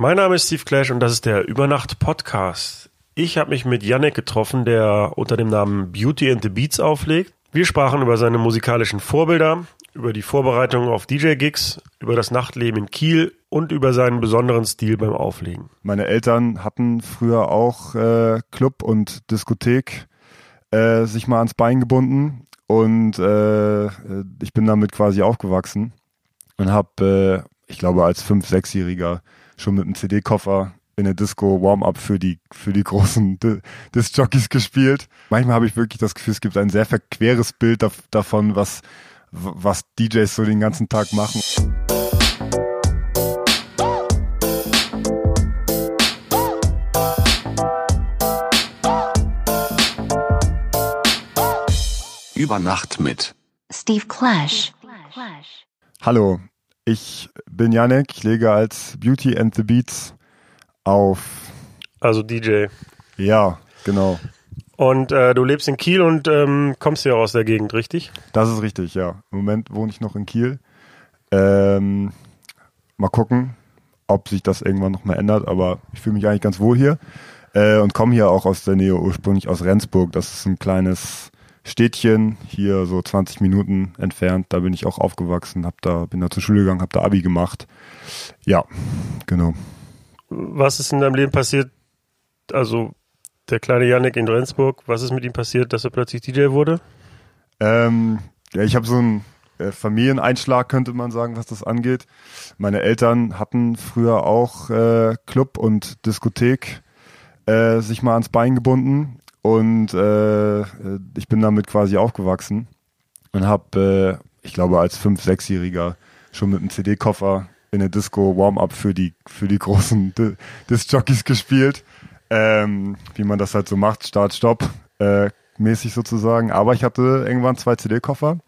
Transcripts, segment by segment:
Mein Name ist Steve Clash und das ist der Übernacht Podcast. Ich habe mich mit Yannick getroffen, der unter dem Namen Beauty and the Beats auflegt. Wir sprachen über seine musikalischen Vorbilder, über die Vorbereitung auf DJ-Gigs, über das Nachtleben in Kiel und über seinen besonderen Stil beim Auflegen. Meine Eltern hatten früher auch äh, Club und Diskothek äh, sich mal ans Bein gebunden und äh, ich bin damit quasi aufgewachsen und habe, äh, ich glaube, als fünf, sechsjähriger schon mit einem CD-Koffer in der Disco Warm-up für die für die großen Disc-Jockeys gespielt. Manchmal habe ich wirklich das Gefühl, es gibt ein sehr verqueres Bild davon, was was DJs so den ganzen Tag machen. Über Nacht mit Steve Clash. Hallo, ich bin Janek, ich lege als Beauty and the Beats auf. Also DJ. Ja, genau. Und äh, du lebst in Kiel und ähm, kommst ja aus der Gegend, richtig? Das ist richtig, ja. Im Moment wohne ich noch in Kiel. Ähm, mal gucken, ob sich das irgendwann noch mal ändert, aber ich fühle mich eigentlich ganz wohl hier äh, und komme hier auch aus der Nähe, ursprünglich aus Rendsburg. Das ist ein kleines Städtchen, hier so 20 Minuten entfernt. Da bin ich auch aufgewachsen, hab da, bin da zur Schule gegangen, habe da Abi gemacht. Ja, genau. Was ist in deinem Leben passiert? Also der kleine Yannick in Rendsburg, was ist mit ihm passiert, dass er plötzlich DJ wurde? Ähm, ja, ich habe so einen äh, Familieneinschlag, könnte man sagen, was das angeht. Meine Eltern hatten früher auch äh, Club und Diskothek äh, sich mal ans Bein gebunden und äh, ich bin damit quasi aufgewachsen und habe, äh, ich glaube, als fünf, sechsjähriger schon mit einem CD-Koffer in der Disco Warm-up für die für die großen Disc-Jockeys gespielt ähm, wie man das halt so macht, Start, Stopp, äh, mäßig sozusagen. Aber ich hatte irgendwann zwei CD-Koffer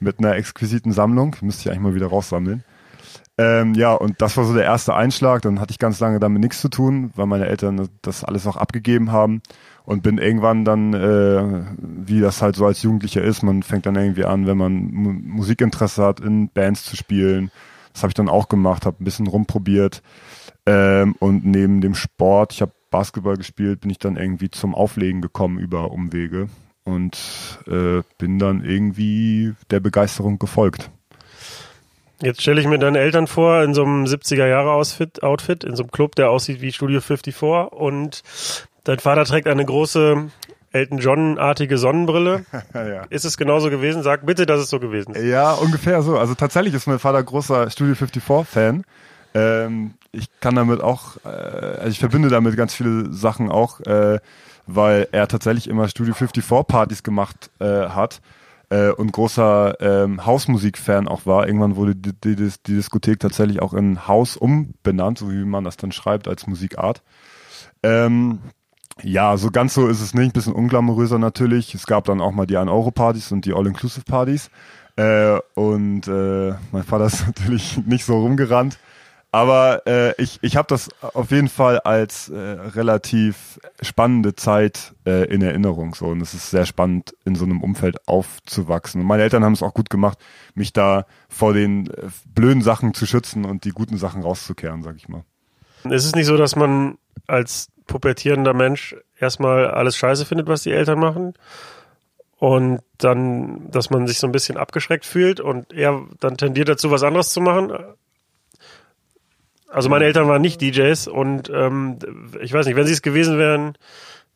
mit einer exquisiten Sammlung, müsste ich eigentlich mal wieder raussammeln. Ähm, ja, und das war so der erste Einschlag. Dann hatte ich ganz lange damit nichts zu tun, weil meine Eltern das alles auch abgegeben haben und bin irgendwann dann, äh, wie das halt so als Jugendlicher ist, man fängt dann irgendwie an, wenn man M Musikinteresse hat, in Bands zu spielen. Das habe ich dann auch gemacht, habe ein bisschen rumprobiert. Ähm, und neben dem Sport, ich habe Basketball gespielt, bin ich dann irgendwie zum Auflegen gekommen über Umwege und äh, bin dann irgendwie der Begeisterung gefolgt. Jetzt stelle ich mir deine Eltern vor in so einem 70er-Jahre-Outfit, Outfit, in so einem Club, der aussieht wie Studio 54 und dein Vater trägt eine große Elton John-artige Sonnenbrille. ja. Ist es genauso gewesen? Sag bitte, dass es so gewesen ist. Ja, ungefähr so. Also tatsächlich ist mein Vater großer Studio 54-Fan. Ähm, ich kann damit auch, äh, also ich verbinde damit ganz viele Sachen auch, äh, weil er tatsächlich immer Studio 54 Partys gemacht äh, hat äh, und großer ähm, Hausmusik-Fan auch war. Irgendwann wurde die, die, die, Diskothek tatsächlich auch in Haus umbenannt, so wie man das dann schreibt als Musikart. Ähm, ja, so ganz so ist es nicht, ein bisschen unglamouröser natürlich. Es gab dann auch mal die 1-Euro-Partys und die All-Inclusive-Partys. Äh, und äh, mein Vater ist natürlich nicht so rumgerannt. Aber äh, ich, ich habe das auf jeden Fall als äh, relativ spannende Zeit äh, in Erinnerung. So. Und es ist sehr spannend, in so einem Umfeld aufzuwachsen. Und meine Eltern haben es auch gut gemacht, mich da vor den äh, blöden Sachen zu schützen und die guten Sachen rauszukehren, sag ich mal. Ist es nicht so, dass man als pubertierender Mensch erstmal alles scheiße findet, was die Eltern machen? Und dann, dass man sich so ein bisschen abgeschreckt fühlt und er dann tendiert dazu, was anderes zu machen? Also meine Eltern waren nicht DJs und ähm, ich weiß nicht, wenn sie es gewesen wären,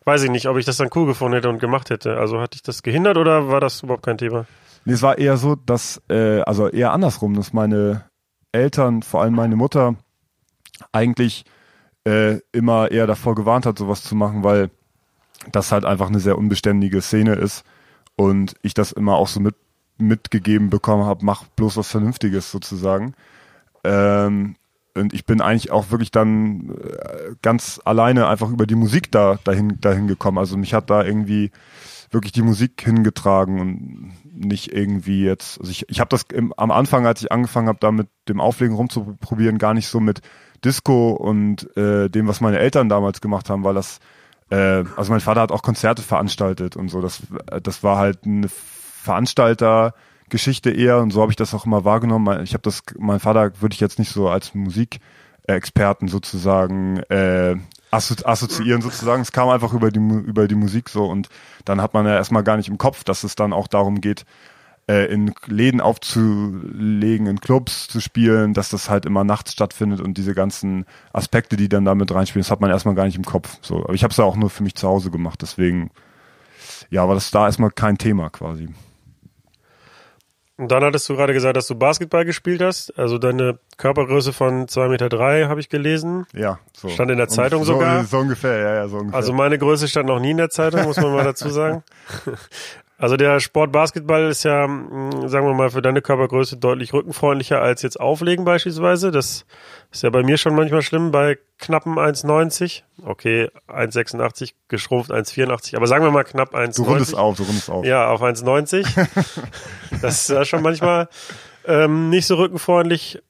weiß ich nicht, ob ich das dann cool gefunden hätte und gemacht hätte. Also hatte ich das gehindert oder war das überhaupt kein Thema? Nee, es war eher so, dass, äh, also eher andersrum, dass meine Eltern, vor allem meine Mutter, eigentlich äh, immer eher davor gewarnt hat, sowas zu machen, weil das halt einfach eine sehr unbeständige Szene ist und ich das immer auch so mit, mitgegeben bekommen habe, mach bloß was Vernünftiges sozusagen. Ähm, und ich bin eigentlich auch wirklich dann äh, ganz alleine einfach über die Musik da dahin dahin gekommen. Also mich hat da irgendwie wirklich die Musik hingetragen und nicht irgendwie jetzt. Also ich, ich habe das im, am Anfang, als ich angefangen habe, da mit dem Auflegen rumzuprobieren, gar nicht so mit Disco und äh, dem, was meine Eltern damals gemacht haben, weil das äh, also mein Vater hat auch Konzerte veranstaltet und so. Das das war halt eine Veranstalter Geschichte eher und so habe ich das auch immer wahrgenommen. Ich habe das, mein Vater würde ich jetzt nicht so als Musik äh, Experten sozusagen äh, assozi assoziieren sozusagen. Es kam einfach über die, über die Musik so und dann hat man ja erstmal gar nicht im Kopf, dass es dann auch darum geht, äh, in Läden aufzulegen, in Clubs zu spielen, dass das halt immer nachts stattfindet und diese ganzen Aspekte, die dann damit reinspielen, das hat man erstmal gar nicht im Kopf. So, aber ich habe es ja auch nur für mich zu Hause gemacht, deswegen ja, war das da erstmal kein Thema quasi. Und dann hattest du gerade gesagt, dass du Basketball gespielt hast. Also deine Körpergröße von 2,3 Meter habe ich gelesen. Ja, so. Stand in der Zeitung so, sogar. So ungefähr, ja, ja, so ungefähr. Also meine Größe stand noch nie in der Zeitung, muss man mal dazu sagen. Also der Sport Basketball ist ja, mm, sagen wir mal, für deine Körpergröße deutlich rückenfreundlicher als jetzt Auflegen beispielsweise. Das ist ja bei mir schon manchmal schlimm bei knappen 1,90. Okay, 1,86, geschrumpft 1,84. Aber sagen wir mal knapp 1,90. Du rundest auf, du rundest auf. Ja, auf 1,90. das ist ja schon manchmal ähm, nicht so rückenfreundlich.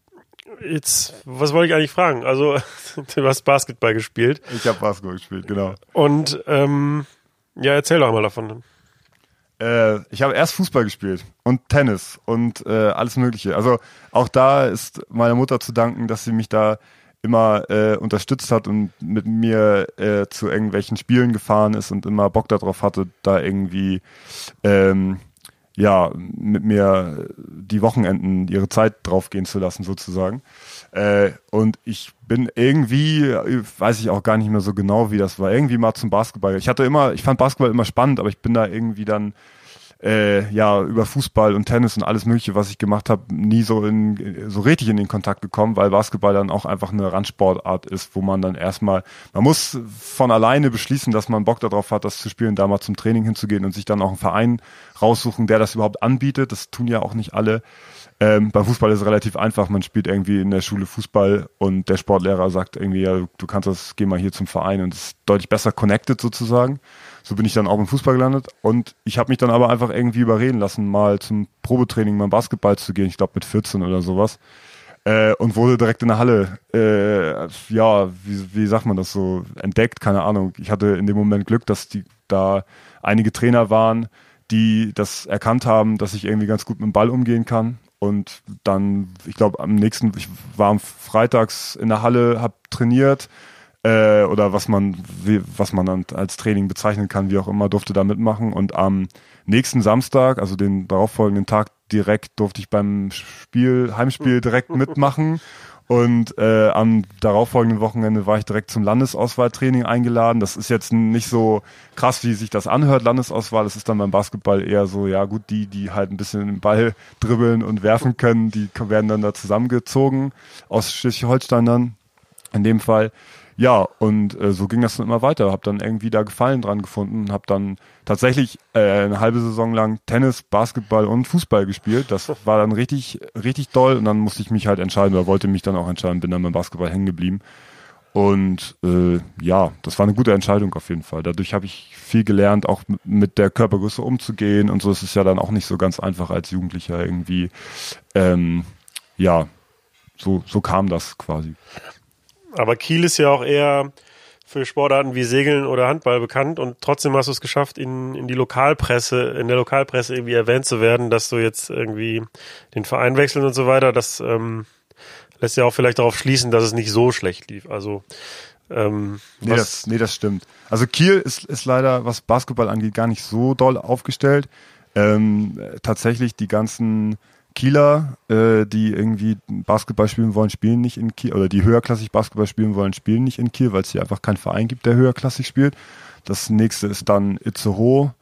Jetzt, was wollte ich eigentlich fragen? Also, du hast Basketball gespielt. Ich habe Basketball gespielt, genau. Und ähm, ja, erzähl doch mal davon. Äh, ich habe erst Fußball gespielt und Tennis und äh, alles Mögliche. Also auch da ist meiner Mutter zu danken, dass sie mich da immer äh, unterstützt hat und mit mir äh, zu irgendwelchen Spielen gefahren ist und immer Bock darauf hatte, da irgendwie ähm, ja mit mir die Wochenenden ihre Zeit draufgehen zu lassen sozusagen. Äh, und ich bin irgendwie, weiß ich auch gar nicht mehr so genau, wie das war, irgendwie mal zum Basketball. Ich hatte immer, ich fand Basketball immer spannend, aber ich bin da irgendwie dann äh, ja über Fußball und Tennis und alles Mögliche, was ich gemacht habe, nie so in so richtig in den Kontakt gekommen, weil Basketball dann auch einfach eine Randsportart ist, wo man dann erstmal, man muss von alleine beschließen, dass man Bock darauf hat, das zu spielen, da mal zum Training hinzugehen und sich dann auch einen Verein raussuchen, der das überhaupt anbietet. Das tun ja auch nicht alle. Ähm, beim Fußball ist es relativ einfach. Man spielt irgendwie in der Schule Fußball und der Sportlehrer sagt irgendwie, ja, du kannst das, geh mal hier zum Verein und es ist deutlich besser connected sozusagen. So bin ich dann auch im Fußball gelandet und ich habe mich dann aber einfach irgendwie überreden lassen, mal zum Probetraining beim Basketball zu gehen. Ich glaube mit 14 oder sowas. Äh, und wurde direkt in der Halle, äh, ja, wie, wie sagt man das so, entdeckt, keine Ahnung. Ich hatte in dem Moment Glück, dass die da einige Trainer waren, die das erkannt haben, dass ich irgendwie ganz gut mit dem Ball umgehen kann und dann, ich glaube, am nächsten, ich war am Freitags in der Halle, habe trainiert äh, oder was man, wie, was man dann als Training bezeichnen kann, wie auch immer, durfte da mitmachen. Und am nächsten Samstag, also den darauffolgenden Tag, direkt durfte ich beim Spiel, Heimspiel direkt mitmachen und äh, am darauffolgenden Wochenende war ich direkt zum Landesauswahltraining eingeladen. Das ist jetzt nicht so krass, wie sich das anhört, Landesauswahl. Das ist dann beim Basketball eher so, ja gut, die, die halt ein bisschen den Ball dribbeln und werfen können, die werden dann da zusammengezogen aus Schleswig-Holstein dann in dem Fall. Ja, und äh, so ging das dann immer weiter. Hab dann irgendwie da Gefallen dran gefunden, hab dann tatsächlich äh, eine halbe Saison lang Tennis, Basketball und Fußball gespielt. Das war dann richtig, richtig toll und dann musste ich mich halt entscheiden oder wollte mich dann auch entscheiden, bin dann beim Basketball hängen geblieben. Und äh, ja, das war eine gute Entscheidung auf jeden Fall. Dadurch habe ich viel gelernt, auch mit der Körpergröße umzugehen und so. Es ist ja dann auch nicht so ganz einfach als Jugendlicher irgendwie. Ähm, ja, so, so kam das quasi. Aber Kiel ist ja auch eher für Sportarten wie Segeln oder Handball bekannt und trotzdem hast du es geschafft, in, in die Lokalpresse, in der Lokalpresse irgendwie erwähnt zu werden, dass du jetzt irgendwie den Verein wechseln und so weiter. Das ähm, lässt ja auch vielleicht darauf schließen, dass es nicht so schlecht lief. Also ähm, nee, das, nee, das stimmt. Also Kiel ist, ist leider, was Basketball angeht, gar nicht so doll aufgestellt. Ähm, tatsächlich die ganzen Kieler, äh, die irgendwie Basketball spielen wollen, spielen nicht in Kiel, oder die höherklassig Basketball spielen wollen, spielen nicht in Kiel, weil es hier einfach keinen Verein gibt, der höherklassig spielt. Das nächste ist dann Itzehoe,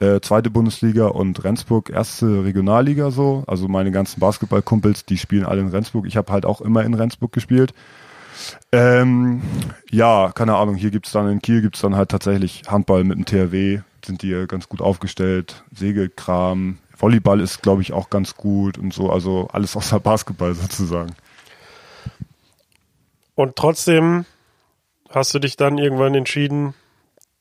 äh, zweite Bundesliga und Rendsburg, erste Regionalliga so. Also meine ganzen Basketballkumpels, die spielen alle in Rendsburg. Ich habe halt auch immer in Rendsburg gespielt. Ähm, ja, keine Ahnung, hier gibt's dann in Kiel gibt's dann halt tatsächlich Handball mit dem THW, sind die ganz gut aufgestellt, Segelkram, Volleyball ist, glaube ich, auch ganz gut und so, also alles außer Basketball sozusagen. Und trotzdem hast du dich dann irgendwann entschieden,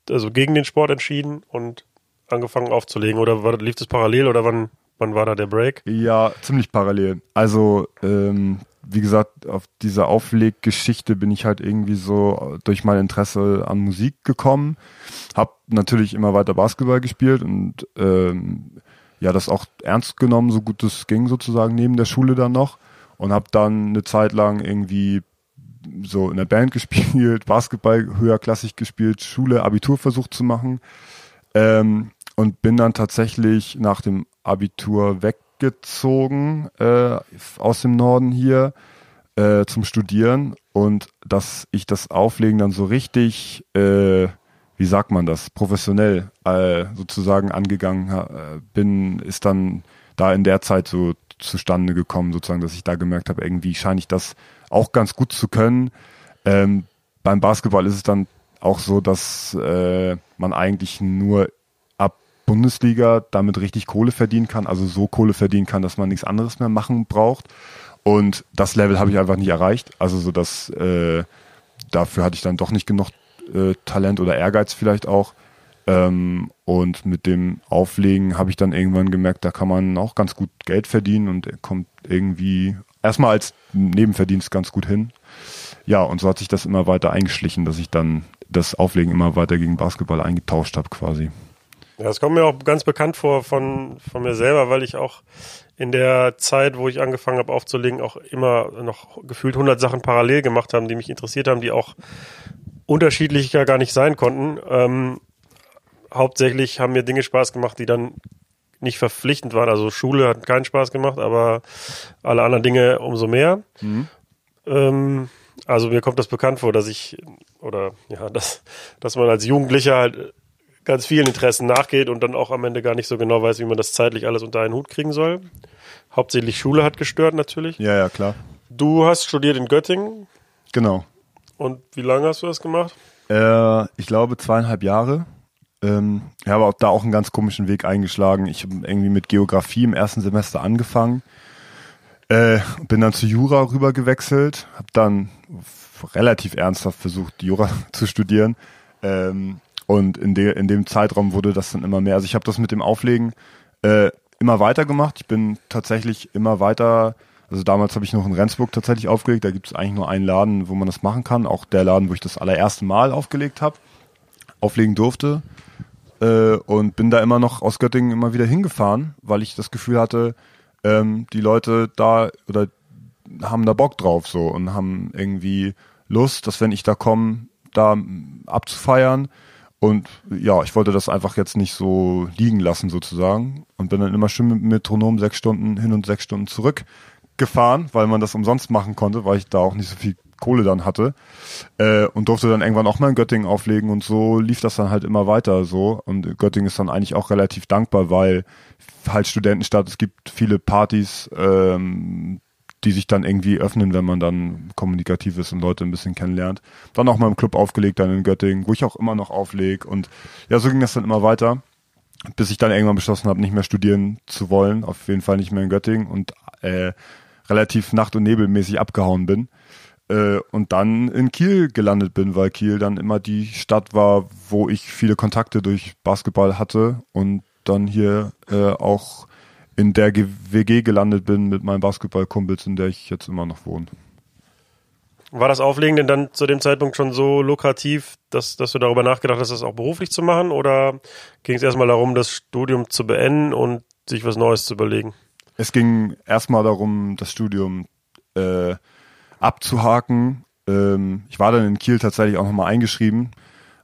also gegen den Sport entschieden und angefangen aufzulegen oder war, lief das parallel oder wann, wann war da der Break? Ja, ziemlich parallel. Also, ähm, wie gesagt, auf diese Aufleggeschichte bin ich halt irgendwie so durch mein Interesse an Musik gekommen. Hab natürlich immer weiter Basketball gespielt und ähm, ja das auch ernst genommen, so gut es ging sozusagen neben der Schule dann noch. Und habe dann eine Zeit lang irgendwie so in der Band gespielt, Basketball höherklassig gespielt, Schule, Abitur versucht zu machen. Ähm, und bin dann tatsächlich nach dem Abitur weggezogen äh, aus dem Norden hier äh, zum Studieren. Und dass ich das Auflegen dann so richtig, äh, wie sagt man das, professionell äh, sozusagen angegangen äh, bin, ist dann da in der Zeit so zustande gekommen, sozusagen, dass ich da gemerkt habe, irgendwie scheine ich das auch ganz gut zu können. Ähm, beim Basketball ist es dann auch so, dass äh, man eigentlich nur ab Bundesliga damit richtig Kohle verdienen kann, also so Kohle verdienen kann, dass man nichts anderes mehr machen braucht. Und das Level habe ich einfach nicht erreicht. Also so dass äh, dafür hatte ich dann doch nicht genug äh, Talent oder Ehrgeiz vielleicht auch. Ähm, und mit dem Auflegen habe ich dann irgendwann gemerkt, da kann man auch ganz gut Geld verdienen und kommt irgendwie erstmal als Nebenverdienst ganz gut hin. Ja, und so hat sich das immer weiter eingeschlichen, dass ich dann das Auflegen immer weiter gegen Basketball eingetauscht habe quasi. Ja, das kommt mir auch ganz bekannt vor von, von mir selber, weil ich auch in der Zeit, wo ich angefangen habe aufzulegen, auch immer noch gefühlt 100 Sachen parallel gemacht haben, die mich interessiert haben, die auch unterschiedlicher gar nicht sein konnten. Ähm, hauptsächlich haben mir Dinge Spaß gemacht, die dann nicht verpflichtend waren. Also Schule hat keinen Spaß gemacht, aber alle anderen Dinge umso mehr. Mhm. Ähm, also mir kommt das bekannt vor, dass ich oder ja, dass, dass man als Jugendlicher halt ganz vielen Interessen nachgeht und dann auch am Ende gar nicht so genau weiß, wie man das zeitlich alles unter einen Hut kriegen soll. Hauptsächlich Schule hat gestört natürlich. Ja, ja, klar. Du hast studiert in Göttingen. Genau. Und wie lange hast du das gemacht? Äh, ich glaube zweieinhalb Jahre. Ähm, ich habe auch da auch einen ganz komischen Weg eingeschlagen. Ich habe irgendwie mit Geografie im ersten Semester angefangen, äh, bin dann zu Jura rüber gewechselt, habe dann relativ ernsthaft versucht, Jura zu studieren. Ähm, und in, de, in dem Zeitraum wurde das dann immer mehr. Also ich habe das mit dem Auflegen äh, immer weiter gemacht. Ich bin tatsächlich immer weiter, also damals habe ich noch in Rendsburg tatsächlich aufgelegt. Da gibt es eigentlich nur einen Laden, wo man das machen kann. Auch der Laden, wo ich das allererste Mal aufgelegt habe, auflegen durfte äh, und bin da immer noch aus Göttingen immer wieder hingefahren, weil ich das Gefühl hatte, ähm, die Leute da oder haben da Bock drauf so und haben irgendwie Lust, dass wenn ich da komme, da abzufeiern. Und ja, ich wollte das einfach jetzt nicht so liegen lassen sozusagen und bin dann immer schön mit Metronom sechs Stunden hin und sechs Stunden zurück gefahren, weil man das umsonst machen konnte, weil ich da auch nicht so viel Kohle dann hatte äh, und durfte dann irgendwann auch mal in Göttingen auflegen und so lief das dann halt immer weiter so. Und Göttingen ist dann eigentlich auch relativ dankbar, weil halt Studentenstadt, es gibt viele Partys, ähm, die sich dann irgendwie öffnen, wenn man dann kommunikativ ist und Leute ein bisschen kennenlernt. Dann auch mal im Club aufgelegt, dann in Göttingen, wo ich auch immer noch auflege und ja, so ging das dann immer weiter, bis ich dann irgendwann beschlossen habe, nicht mehr studieren zu wollen, auf jeden Fall nicht mehr in Göttingen und äh, relativ nacht- und nebelmäßig abgehauen bin äh, und dann in Kiel gelandet bin, weil Kiel dann immer die Stadt war, wo ich viele Kontakte durch Basketball hatte und dann hier äh, auch in der WG gelandet bin mit meinen Basketballkumpels, in der ich jetzt immer noch wohne. War das Auflegen denn dann zu dem Zeitpunkt schon so lukrativ, dass, dass du darüber nachgedacht hast, das auch beruflich zu machen? Oder ging es erstmal darum, das Studium zu beenden und sich was Neues zu überlegen? Es ging erstmal darum, das Studium äh, abzuhaken. Ähm, ich war dann in Kiel tatsächlich auch nochmal eingeschrieben.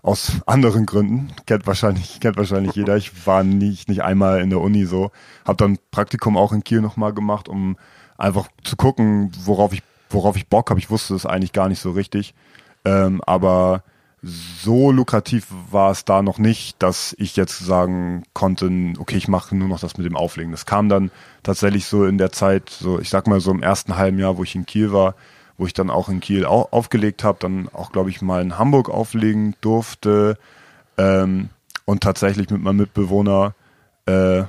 Aus anderen Gründen. Kennt wahrscheinlich, kennt wahrscheinlich jeder. Ich war nicht, nicht einmal in der Uni so. Hab dann Praktikum auch in Kiel nochmal gemacht, um einfach zu gucken, worauf ich, worauf ich Bock habe. Ich wusste es eigentlich gar nicht so richtig. Ähm, aber so lukrativ war es da noch nicht, dass ich jetzt sagen konnte, okay, ich mache nur noch das mit dem Auflegen. Das kam dann tatsächlich so in der Zeit, so ich sag mal so im ersten halben Jahr, wo ich in Kiel war, wo ich dann auch in Kiel auch aufgelegt habe, dann auch, glaube ich, mal in Hamburg auflegen durfte ähm, und tatsächlich mit meinem Mitbewohner äh,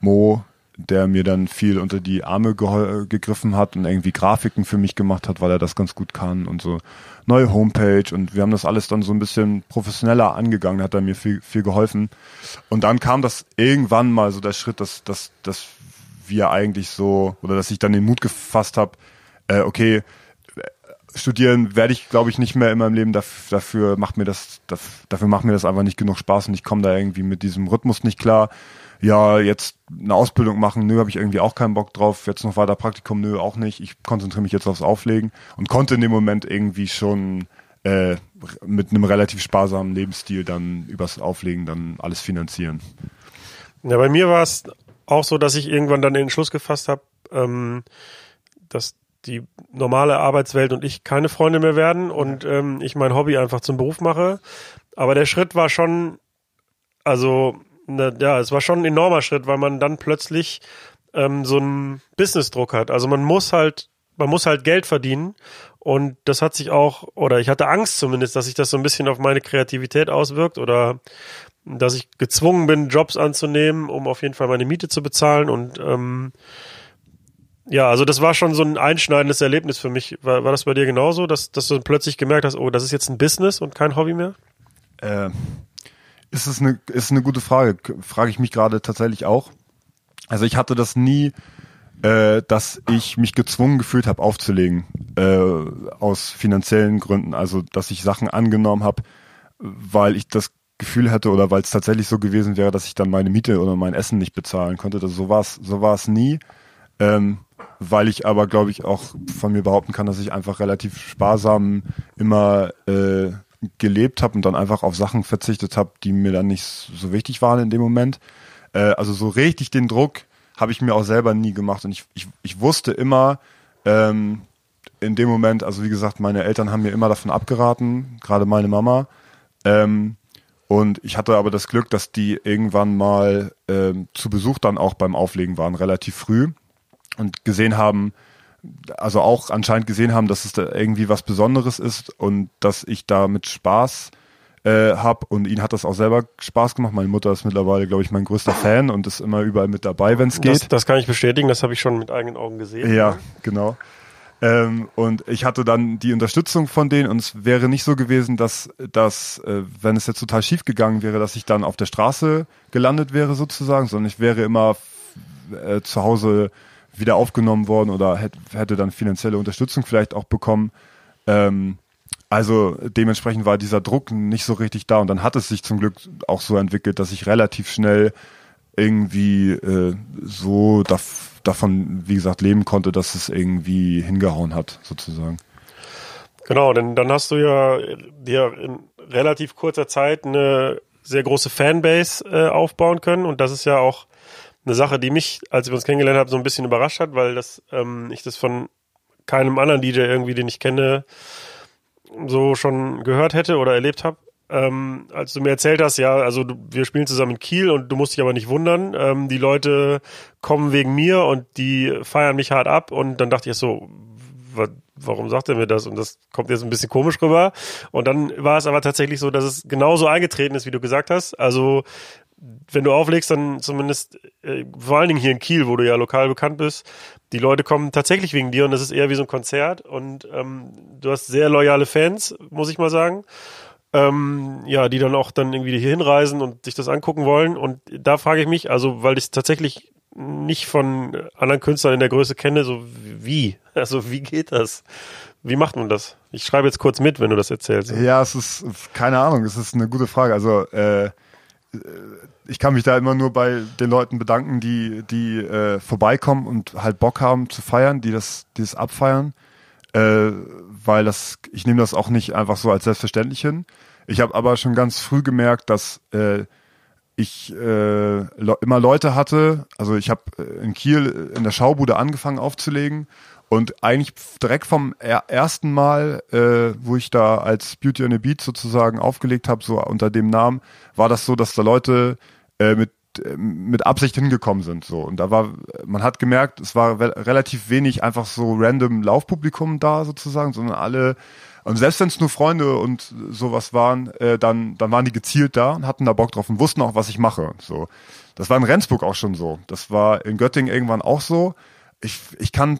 Mo, der mir dann viel unter die Arme gegriffen hat und irgendwie Grafiken für mich gemacht hat, weil er das ganz gut kann und so neue Homepage und wir haben das alles dann so ein bisschen professioneller angegangen, hat er mir viel, viel geholfen. Und dann kam das irgendwann mal so der Schritt, dass, dass, dass wir eigentlich so, oder dass ich dann den Mut gefasst habe, äh, okay, studieren werde ich, glaube ich, nicht mehr in meinem Leben. Dafür, dafür macht mir das, dafür macht mir das einfach nicht genug Spaß und ich komme da irgendwie mit diesem Rhythmus nicht klar. Ja, jetzt eine Ausbildung machen, nö, habe ich irgendwie auch keinen Bock drauf. Jetzt noch weiter Praktikum, nö, auch nicht. Ich konzentriere mich jetzt aufs Auflegen und konnte in dem Moment irgendwie schon äh, mit einem relativ sparsamen Lebensstil dann übers Auflegen dann alles finanzieren. Ja, bei mir war es auch so, dass ich irgendwann dann den Entschluss gefasst habe, ähm, dass die normale Arbeitswelt und ich keine Freunde mehr werden und ähm, ich mein Hobby einfach zum Beruf mache. Aber der Schritt war schon, also ne, ja, es war schon ein enormer Schritt, weil man dann plötzlich ähm, so einen Businessdruck hat. Also man muss halt, man muss halt Geld verdienen und das hat sich auch, oder ich hatte Angst zumindest, dass sich das so ein bisschen auf meine Kreativität auswirkt oder dass ich gezwungen bin, Jobs anzunehmen, um auf jeden Fall meine Miete zu bezahlen und ähm, ja, also das war schon so ein einschneidendes Erlebnis für mich. War, war das bei dir genauso, dass, dass du plötzlich gemerkt hast, oh, das ist jetzt ein Business und kein Hobby mehr? Äh, ist es eine, ist eine gute Frage. Frage ich mich gerade tatsächlich auch. Also ich hatte das nie, äh, dass ich mich gezwungen gefühlt habe, aufzulegen, äh, aus finanziellen Gründen. Also dass ich Sachen angenommen habe, weil ich das Gefühl hätte oder weil es tatsächlich so gewesen wäre, dass ich dann meine Miete oder mein Essen nicht bezahlen konnte. Das, so war es so war's nie. Ähm, weil ich aber, glaube ich, auch von mir behaupten kann, dass ich einfach relativ sparsam immer äh, gelebt habe und dann einfach auf Sachen verzichtet habe, die mir dann nicht so wichtig waren in dem Moment. Äh, also so richtig den Druck habe ich mir auch selber nie gemacht und ich, ich, ich wusste immer ähm, in dem Moment, also wie gesagt, meine Eltern haben mir immer davon abgeraten, gerade meine Mama. Ähm, und ich hatte aber das Glück, dass die irgendwann mal ähm, zu Besuch dann auch beim Auflegen waren, relativ früh und gesehen haben, also auch anscheinend gesehen haben, dass es da irgendwie was Besonderes ist und dass ich da mit Spaß äh, habe und ihnen hat das auch selber Spaß gemacht. Meine Mutter ist mittlerweile, glaube ich, mein größter Fan und ist immer überall mit dabei, wenn es geht. Das, das kann ich bestätigen, das habe ich schon mit eigenen Augen gesehen. Ja, genau. Ähm, und ich hatte dann die Unterstützung von denen und es wäre nicht so gewesen, dass, dass äh, wenn es jetzt total schief gegangen wäre, dass ich dann auf der Straße gelandet wäre sozusagen, sondern ich wäre immer äh, zu Hause wieder aufgenommen worden oder hätte, dann finanzielle Unterstützung vielleicht auch bekommen. Ähm, also dementsprechend war dieser Druck nicht so richtig da und dann hat es sich zum Glück auch so entwickelt, dass ich relativ schnell irgendwie äh, so da, davon, wie gesagt, leben konnte, dass es irgendwie hingehauen hat, sozusagen. Genau, denn dann hast du ja dir in relativ kurzer Zeit eine sehr große Fanbase äh, aufbauen können und das ist ja auch eine Sache, die mich, als wir uns kennengelernt haben, so ein bisschen überrascht hat, weil das, ähm, ich das von keinem anderen DJ irgendwie, den ich kenne, so schon gehört hätte oder erlebt habe. Ähm, als du mir erzählt hast, ja, also du, wir spielen zusammen in Kiel und du musst dich aber nicht wundern, ähm, die Leute kommen wegen mir und die feiern mich hart ab und dann dachte ich so, warum sagt er mir das? Und das kommt jetzt ein bisschen komisch rüber. Und dann war es aber tatsächlich so, dass es genauso eingetreten ist, wie du gesagt hast. Also wenn du auflegst, dann zumindest äh, vor allen Dingen hier in Kiel, wo du ja lokal bekannt bist, die Leute kommen tatsächlich wegen dir und das ist eher wie so ein Konzert und ähm, du hast sehr loyale Fans, muss ich mal sagen. Ähm, ja, die dann auch dann irgendwie hier hinreisen und sich das angucken wollen. Und da frage ich mich, also weil ich tatsächlich nicht von anderen Künstlern in der Größe kenne, so wie? Also wie geht das? Wie macht man das? Ich schreibe jetzt kurz mit, wenn du das erzählst. Ja, es ist keine Ahnung, es ist eine gute Frage. Also äh, ich kann mich da immer nur bei den Leuten bedanken, die, die äh, vorbeikommen und halt Bock haben zu feiern, die das, die das abfeiern. Äh, weil das, ich nehme das auch nicht einfach so als selbstverständlich hin. Ich habe aber schon ganz früh gemerkt, dass äh, ich äh, immer Leute hatte, also ich habe äh, in Kiel in der Schaubude angefangen aufzulegen und eigentlich direkt vom ersten Mal, äh, wo ich da als Beauty on the Beat sozusagen aufgelegt habe, so unter dem Namen, war das so, dass da Leute äh, mit äh, mit Absicht hingekommen sind so. Und da war man hat gemerkt es war relativ wenig einfach so random Laufpublikum da sozusagen sondern alle und selbst wenn es nur Freunde und sowas waren äh, dann dann waren die gezielt da und hatten da Bock drauf und wussten auch was ich mache so. Das war in Rendsburg auch schon so. Das war in Göttingen irgendwann auch so ich, ich kann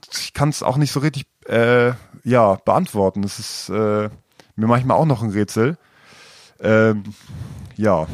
es auch nicht so richtig äh, ja beantworten. Es ist äh, mir manchmal auch noch ein Rätsel. Ähm, ja,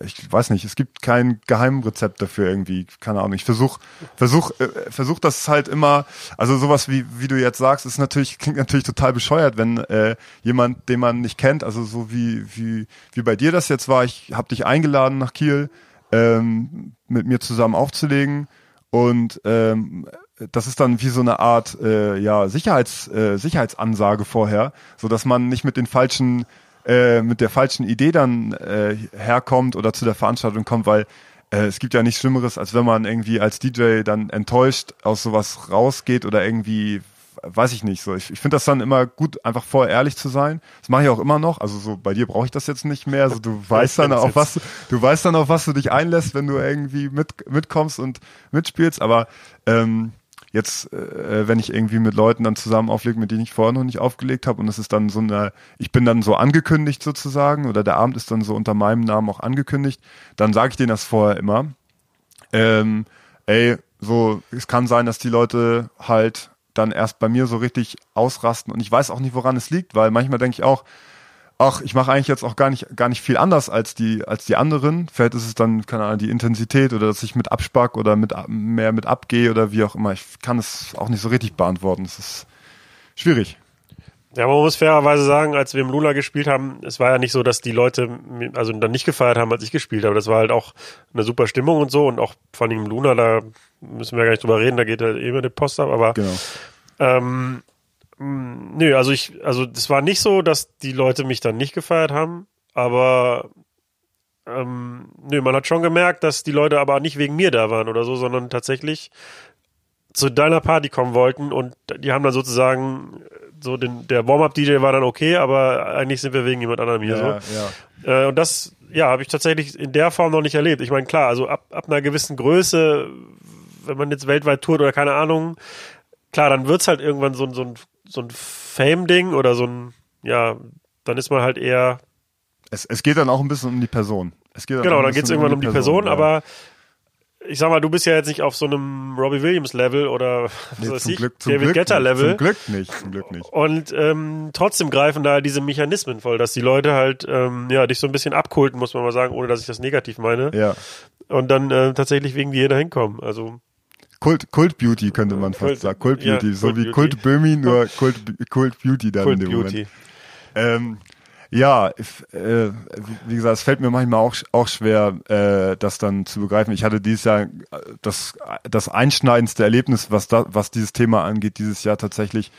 ich weiß nicht, es gibt kein Geheimrezept dafür irgendwie, keine Ahnung. Ich versuch, versuch, äh, versuch das halt immer, also sowas wie, wie du jetzt sagst, ist natürlich, klingt natürlich total bescheuert, wenn äh, jemand, den man nicht kennt, also so wie, wie, wie bei dir das jetzt war, ich habe dich eingeladen nach Kiel, ähm, mit mir zusammen aufzulegen und ähm, das ist dann wie so eine Art äh, ja Sicherheits äh, Sicherheitsansage vorher, so dass man nicht mit den falschen äh, mit der falschen Idee dann äh, herkommt oder zu der Veranstaltung kommt, weil äh, es gibt ja nichts Schlimmeres, als wenn man irgendwie als DJ dann enttäuscht aus sowas rausgeht oder irgendwie weiß ich nicht so. Ich, ich finde das dann immer gut, einfach vorher ehrlich zu sein. Das mache ich auch immer noch. Also so bei dir brauche ich das jetzt nicht mehr. Also du weißt dann auf was du weißt dann auf was du dich einlässt, wenn du irgendwie mit mitkommst und mitspielst. Aber ähm, jetzt, äh, wenn ich irgendwie mit Leuten dann zusammen auflege, mit denen ich vorher noch nicht aufgelegt habe und es ist dann so eine, ich bin dann so angekündigt sozusagen oder der Abend ist dann so unter meinem Namen auch angekündigt, dann sage ich denen das vorher immer. Ähm, ey, so, es kann sein, dass die Leute halt dann erst bei mir so richtig ausrasten und ich weiß auch nicht, woran es liegt, weil manchmal denke ich auch, ach, ich mache eigentlich jetzt auch gar nicht, gar nicht viel anders als die, als die anderen. Vielleicht ist es dann, keine Ahnung, die Intensität oder dass ich mit abspack oder mit mehr mit abgehe oder wie auch immer. Ich kann es auch nicht so richtig beantworten. Es ist schwierig. Ja, man muss fairerweise sagen, als wir im Luna gespielt haben, es war ja nicht so, dass die Leute also dann nicht gefeiert haben, als ich gespielt habe. Das war halt auch eine super Stimmung und so und auch vor allem im Luna, da müssen wir gar nicht drüber reden, da geht halt eh immer die Post ab, aber genau. ähm, hm, nö, also ich, also das war nicht so, dass die Leute mich dann nicht gefeiert haben, aber ähm, nö, man hat schon gemerkt, dass die Leute aber nicht wegen mir da waren oder so, sondern tatsächlich zu deiner Party kommen wollten und die haben dann sozusagen so den, der Warm-up-DJ war dann okay, aber eigentlich sind wir wegen jemand anderem hier ja, so. Ja. Äh, und das, ja, habe ich tatsächlich in der Form noch nicht erlebt. Ich meine, klar, also ab, ab einer gewissen Größe, wenn man jetzt weltweit tourt oder keine Ahnung, klar, dann wird's halt irgendwann so, so ein so ein Fame-Ding oder so ein, ja, dann ist man halt eher. Es, es geht dann auch ein bisschen um die Person. Es geht dann genau, dann geht es irgendwann um die Person, Person ja. aber ich sag mal, du bist ja jetzt nicht auf so einem Robbie Williams Level oder was nee, weiß ich, Glück, David Guetta Level. Zum Glück nicht, zum Glück nicht. Und ähm, trotzdem greifen da diese Mechanismen voll, dass die Leute halt ähm, ja dich so ein bisschen abkulten, muss man mal sagen, ohne dass ich das negativ meine. Ja. Und dann äh, tatsächlich wegen dir da hinkommen. Also Kult, Kult Beauty könnte man fast Kult, sagen. Kult Beauty, ja, so Kult wie Beauty. Kult Böhmi, nur Kult, Kult Beauty dann Kult in dem Beauty. Moment. Ähm, ja, äh, wie gesagt, es fällt mir manchmal auch, auch schwer, äh, das dann zu begreifen. Ich hatte dieses Jahr das, das einschneidendste Erlebnis, was, da, was dieses Thema angeht, dieses Jahr tatsächlich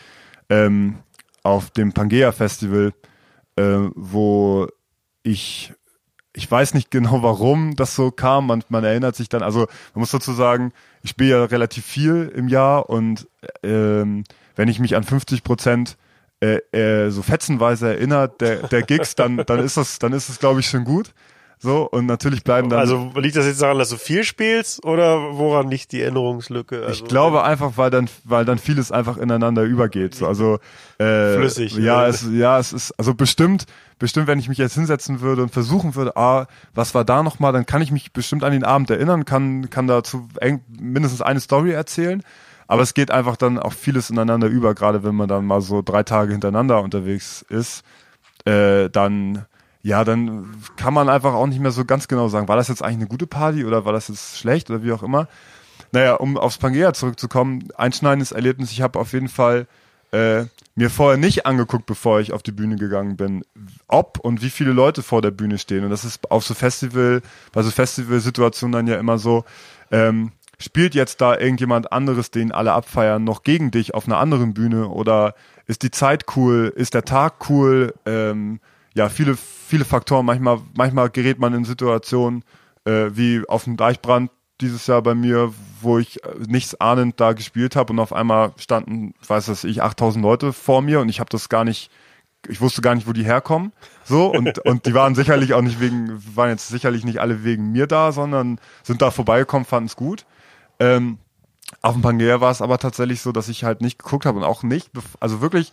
ähm, auf dem Pangea Festival, äh, wo ich ich weiß nicht genau, warum das so kam. Man, man erinnert sich dann, also man muss dazu sagen, ich spiele ja relativ viel im Jahr und ähm, wenn ich mich an 50 Prozent äh, äh, so fetzenweise erinnert der, der Gigs, dann, dann ist das, dann ist es, glaube ich, schon gut. So, und natürlich bleiben dann. Also liegt das jetzt daran, dass du viel spielst oder woran liegt die Erinnerungslücke? Also, ich glaube einfach, weil dann, weil dann vieles einfach ineinander übergeht. So, also äh, flüssig. Ja, es, ja, es ist, also bestimmt, bestimmt, wenn ich mich jetzt hinsetzen würde und versuchen würde, ah, was war da nochmal, dann kann ich mich bestimmt an den Abend erinnern, kann, kann dazu eng, mindestens eine Story erzählen. Aber es geht einfach dann auch vieles ineinander über, gerade wenn man dann mal so drei Tage hintereinander unterwegs ist. Äh, dann ja, dann kann man einfach auch nicht mehr so ganz genau sagen, war das jetzt eigentlich eine gute Party oder war das jetzt schlecht oder wie auch immer. Naja, um aufs Pangea zurückzukommen, einschneidendes Erlebnis, ich habe auf jeden Fall äh, mir vorher nicht angeguckt, bevor ich auf die Bühne gegangen bin, ob und wie viele Leute vor der Bühne stehen. Und das ist auf so Festival, bei so Festivalsituationen dann ja immer so, ähm, spielt jetzt da irgendjemand anderes, den alle abfeiern, noch gegen dich auf einer anderen Bühne oder ist die Zeit cool, ist der Tag cool, ähm, ja, viele, viele Faktoren. Manchmal, manchmal gerät man in Situationen äh, wie auf dem Deichbrand dieses Jahr bei mir, wo ich äh, nichts ahnend da gespielt habe und auf einmal standen, weiß das ich, 8000 Leute vor mir und ich habe das gar nicht, ich wusste gar nicht, wo die herkommen. So und und die waren sicherlich auch nicht wegen, waren jetzt sicherlich nicht alle wegen mir da, sondern sind da vorbeigekommen, fanden es gut. Ähm, auf dem Pangea war es aber tatsächlich so, dass ich halt nicht geguckt habe und auch nicht, also wirklich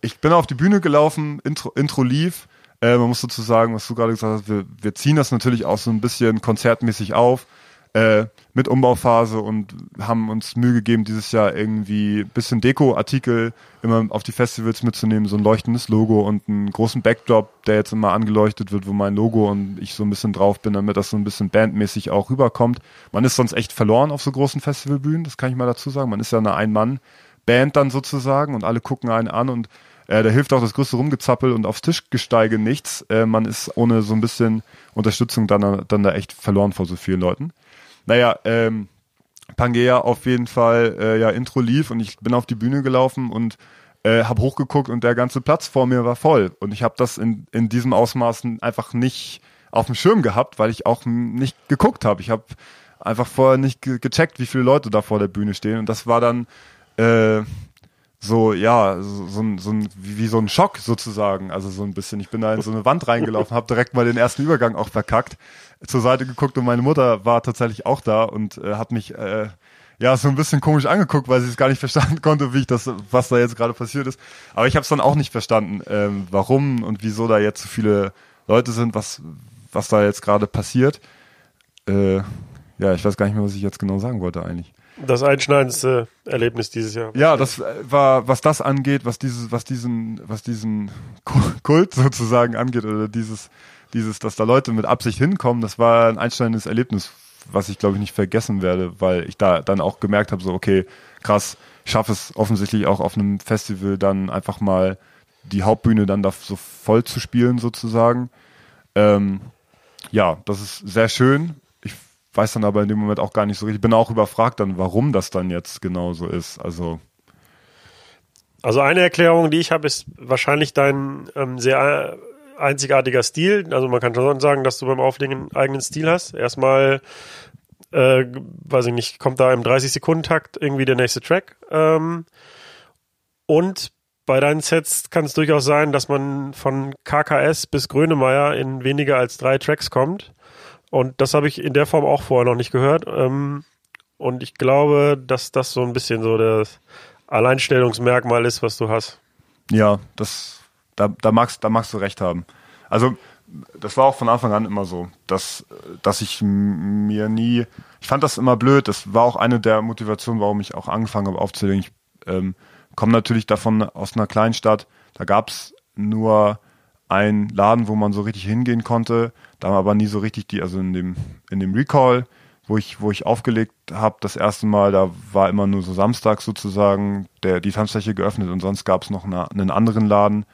ich bin auf die Bühne gelaufen, Intro, Intro lief. Äh, man muss dazu sagen, was du gerade gesagt hast, wir, wir ziehen das natürlich auch so ein bisschen konzertmäßig auf. äh, mit Umbauphase und haben uns Mühe gegeben, dieses Jahr irgendwie bisschen Deko-Artikel immer auf die Festivals mitzunehmen, so ein leuchtendes Logo und einen großen Backdrop, der jetzt immer angeleuchtet wird, wo mein Logo und ich so ein bisschen drauf bin, damit das so ein bisschen bandmäßig auch rüberkommt. Man ist sonst echt verloren auf so großen Festivalbühnen, das kann ich mal dazu sagen. Man ist ja eine Ein-Mann-Band dann sozusagen und alle gucken einen an und äh, da hilft auch das größte Rumgezappel und aufs Tischgesteige nichts. Äh, man ist ohne so ein bisschen Unterstützung dann, dann da echt verloren vor so vielen Leuten. Naja, ähm, Pangea auf jeden Fall, äh, ja, Intro lief und ich bin auf die Bühne gelaufen und äh, habe hochgeguckt und der ganze Platz vor mir war voll. Und ich habe das in, in diesem Ausmaß einfach nicht auf dem Schirm gehabt, weil ich auch nicht geguckt habe. Ich habe einfach vorher nicht ge gecheckt, wie viele Leute da vor der Bühne stehen. Und das war dann äh, so, ja, so, so, so wie, wie so ein Schock sozusagen. Also so ein bisschen. Ich bin da in so eine Wand reingelaufen, habe direkt mal den ersten Übergang auch verkackt, zur Seite geguckt und meine Mutter war tatsächlich auch da und äh, hat mich äh, ja so ein bisschen komisch angeguckt, weil sie es gar nicht verstanden konnte, wie ich das, was da jetzt gerade passiert ist. Aber ich habe es dann auch nicht verstanden, ähm, warum und wieso da jetzt so viele Leute sind, was, was da jetzt gerade passiert. Äh, ja, ich weiß gar nicht mehr, was ich jetzt genau sagen wollte eigentlich. Das einschneidendste Erlebnis dieses Jahr. Ja, das war, was das angeht, was dieses, was diesen, was diesen Kult sozusagen angeht oder dieses, dieses, dass da Leute mit Absicht hinkommen, das war ein einschneidendes Erlebnis, was ich glaube ich nicht vergessen werde, weil ich da dann auch gemerkt habe, so okay, krass, schaffe es offensichtlich auch auf einem Festival dann einfach mal die Hauptbühne dann da so voll zu spielen sozusagen. Ähm, ja, das ist sehr schön weiß dann aber in dem Moment auch gar nicht so richtig. Bin auch überfragt dann, warum das dann jetzt genau so ist. Also also eine Erklärung, die ich habe, ist wahrscheinlich dein ähm, sehr einzigartiger Stil. Also man kann schon sagen, dass du beim Auflegen einen eigenen Stil hast. Erstmal, äh, weiß ich nicht, kommt da im 30-Sekunden-Takt irgendwie der nächste Track. Ähm, und bei deinen Sets kann es durchaus sein, dass man von KKS bis Grönemeyer in weniger als drei Tracks kommt. Und das habe ich in der Form auch vorher noch nicht gehört. Ähm, und ich glaube, dass das so ein bisschen so das Alleinstellungsmerkmal ist, was du hast. Ja, das, da, da, magst, da magst du recht haben. Also, das war auch von Anfang an immer so, dass, dass ich mir nie, ich fand das immer blöd. Das war auch eine der Motivationen, warum ich auch angefangen habe aufzulegen. Ich ähm, komme natürlich davon aus einer Kleinstadt. Da gab's nur einen Laden, wo man so richtig hingehen konnte. Da aber nie so richtig die, also in dem, in dem Recall, wo ich, wo ich aufgelegt habe, das erste Mal, da war immer nur so Samstag sozusagen der, die Tanzfläche geöffnet und sonst gab es noch eine, einen anderen Laden.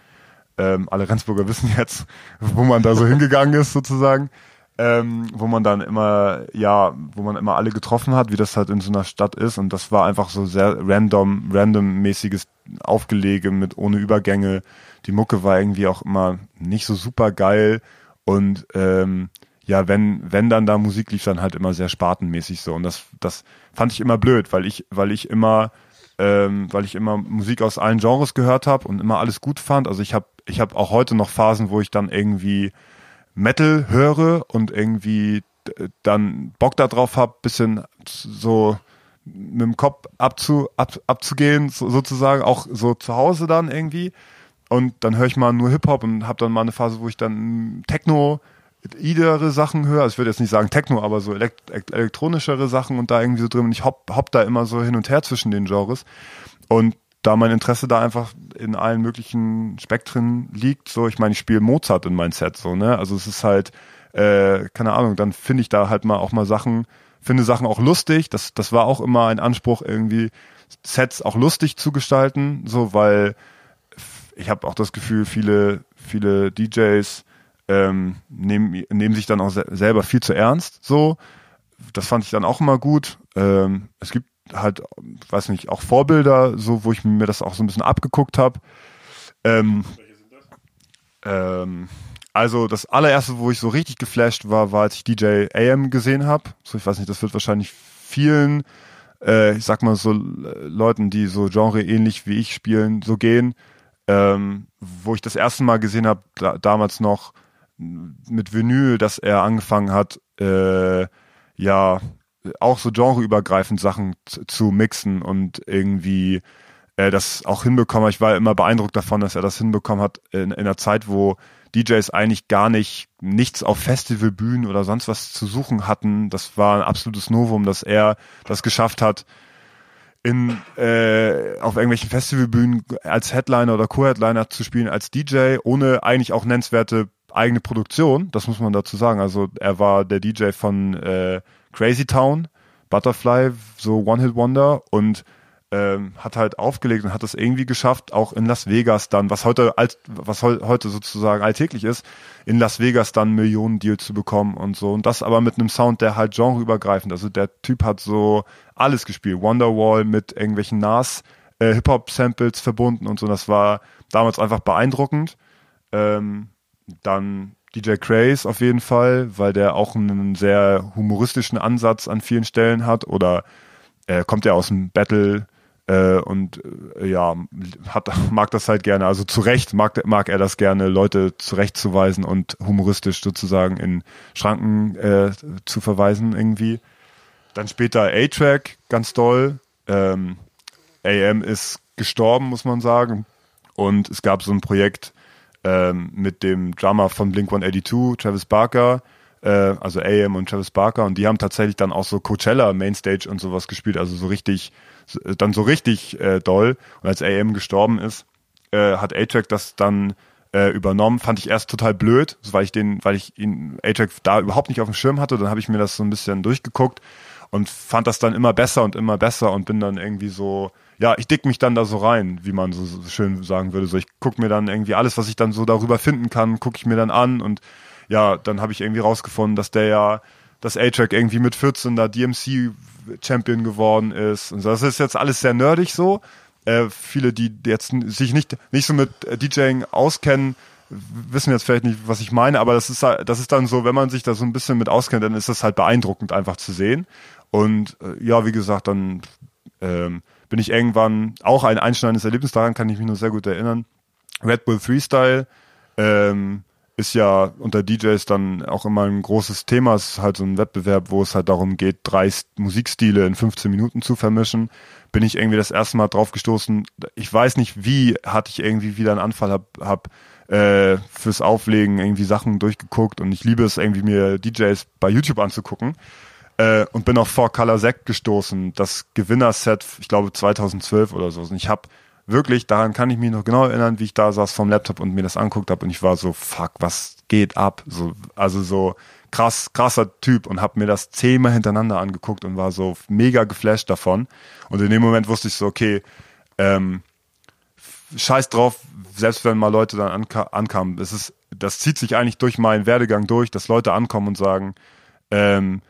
Ähm, alle Rendsburger wissen jetzt, wo man da so hingegangen ist sozusagen. Ähm, wo man dann immer, ja, wo man immer alle getroffen hat, wie das halt in so einer Stadt ist. Und das war einfach so sehr random, randommäßiges Aufgelege mit ohne Übergänge. Die Mucke war irgendwie auch immer nicht so super geil. Und ähm, ja, wenn, wenn dann da Musik lief, dann halt immer sehr spartenmäßig so. Und das, das fand ich immer blöd, weil ich, weil ich immer, ähm, weil ich immer Musik aus allen Genres gehört habe und immer alles gut fand. Also ich habe ich hab auch heute noch Phasen, wo ich dann irgendwie Metal höre und irgendwie dann Bock darauf habe, bisschen so mit dem Kopf abzu, ab, abzugehen, so, sozusagen, auch so zu Hause dann irgendwie. Und dann höre ich mal nur Hip-Hop und habe dann mal eine Phase, wo ich dann Techno, idere Sachen höre. Also ich würde jetzt nicht sagen Techno, aber so elekt elektronischere Sachen und da irgendwie so drin. Und ich hopp, hopp da immer so hin und her zwischen den Genres. Und da mein Interesse da einfach in allen möglichen Spektren liegt, so, ich meine, ich spiele Mozart in mein Set, so, ne? Also es ist halt, äh, keine Ahnung, dann finde ich da halt mal auch mal Sachen, finde Sachen auch lustig. Das, das war auch immer ein Anspruch, irgendwie Sets auch lustig zu gestalten, so, weil ich habe auch das Gefühl, viele, viele DJs ähm, nehmen, nehmen sich dann auch se selber viel zu ernst. So, das fand ich dann auch immer gut. Ähm, es gibt halt, weiß nicht, auch Vorbilder, so wo ich mir das auch so ein bisschen abgeguckt habe. Ähm, ähm, also das allererste, wo ich so richtig geflasht war, war, als ich DJ AM gesehen habe. So, ich weiß nicht, das wird wahrscheinlich vielen, äh, ich sag mal so Leuten, die so Genre ähnlich wie ich spielen, so gehen ähm, wo ich das erste Mal gesehen habe, da, damals noch mit Vinyl, dass er angefangen hat, äh, ja, auch so genreübergreifend Sachen zu mixen und irgendwie äh, das auch hinbekommen. Ich war immer beeindruckt davon, dass er das hinbekommen hat in, in einer Zeit, wo DJs eigentlich gar nicht nichts auf Festivalbühnen oder sonst was zu suchen hatten. Das war ein absolutes Novum, dass er das geschafft hat, in äh, auf irgendwelchen Festivalbühnen als Headliner oder Co-Headliner zu spielen als DJ, ohne eigentlich auch nennenswerte eigene Produktion. Das muss man dazu sagen. Also er war der DJ von äh, Crazy Town, Butterfly, so One Hit Wonder und ähm, hat halt aufgelegt und hat es irgendwie geschafft, auch in Las Vegas dann, was heute alt, was heu, heute sozusagen alltäglich ist, in Las Vegas dann Millionen Deals zu bekommen und so. Und das aber mit einem Sound, der halt genreübergreifend. Also der Typ hat so alles gespielt. Wonderwall mit irgendwelchen Nas äh, Hip-Hop-Samples verbunden und so. Das war damals einfach beeindruckend. Ähm, dann DJ Craze auf jeden Fall, weil der auch einen sehr humoristischen Ansatz an vielen Stellen hat oder äh, kommt ja aus dem Battle äh, und äh, ja, hat, mag das halt gerne. Also zu Recht mag, mag er das gerne, Leute zurechtzuweisen und humoristisch sozusagen in Schranken äh, zu verweisen irgendwie. Dann später A-Track, ganz toll. Ähm, AM ist gestorben, muss man sagen. Und es gab so ein Projekt ähm, mit dem Drummer von Blink 182, Travis Barker, äh, also AM und Travis Barker. Und die haben tatsächlich dann auch so Coachella Mainstage und sowas gespielt, also so richtig dann so richtig äh, doll. Und als AM gestorben ist, äh, hat A-Track das dann äh, übernommen. Fand ich erst total blöd, weil ich den, weil ich ihn A-Track da überhaupt nicht auf dem Schirm hatte. Dann habe ich mir das so ein bisschen durchgeguckt und fand das dann immer besser und immer besser und bin dann irgendwie so, ja, ich dick mich dann da so rein, wie man so, schön sagen würde. So, ich guck mir dann irgendwie alles, was ich dann so darüber finden kann, gucke ich mir dann an und ja, dann habe ich irgendwie rausgefunden, dass der ja, dass A-Track irgendwie mit 14 da DMC Champion geworden ist. Und das ist jetzt alles sehr nerdig so. Äh, viele, die jetzt sich nicht, nicht so mit DJing auskennen, wissen jetzt vielleicht nicht, was ich meine, aber das ist, das ist dann so, wenn man sich da so ein bisschen mit auskennt, dann ist das halt beeindruckend einfach zu sehen. Und äh, ja, wie gesagt, dann ähm, bin ich irgendwann auch ein einschneidendes Erlebnis, daran kann ich mich nur sehr gut erinnern. Red Bull Freestyle, ähm, ist ja unter DJs dann auch immer ein großes Thema. Es ist halt so ein Wettbewerb, wo es halt darum geht, drei Musikstile in 15 Minuten zu vermischen. Bin ich irgendwie das erste Mal drauf gestoßen. Ich weiß nicht, wie hatte ich irgendwie wieder einen Anfall, hab, hab äh, fürs Auflegen irgendwie Sachen durchgeguckt und ich liebe es irgendwie mir DJs bei YouTube anzugucken. Äh, und bin auf Four Color Sect gestoßen, das Gewinnerset, ich glaube 2012 oder so. Und ich habe wirklich, daran kann ich mich noch genau erinnern, wie ich da saß vom Laptop und mir das anguckt habe und ich war so, fuck, was geht ab? So, also so krass, krasser Typ und habe mir das zehnmal hintereinander angeguckt und war so mega geflasht davon. Und in dem Moment wusste ich so, okay, ähm, scheiß drauf, selbst wenn mal Leute dann anka ankamen, das ist, das zieht sich eigentlich durch meinen Werdegang durch, dass Leute ankommen und sagen, ähm,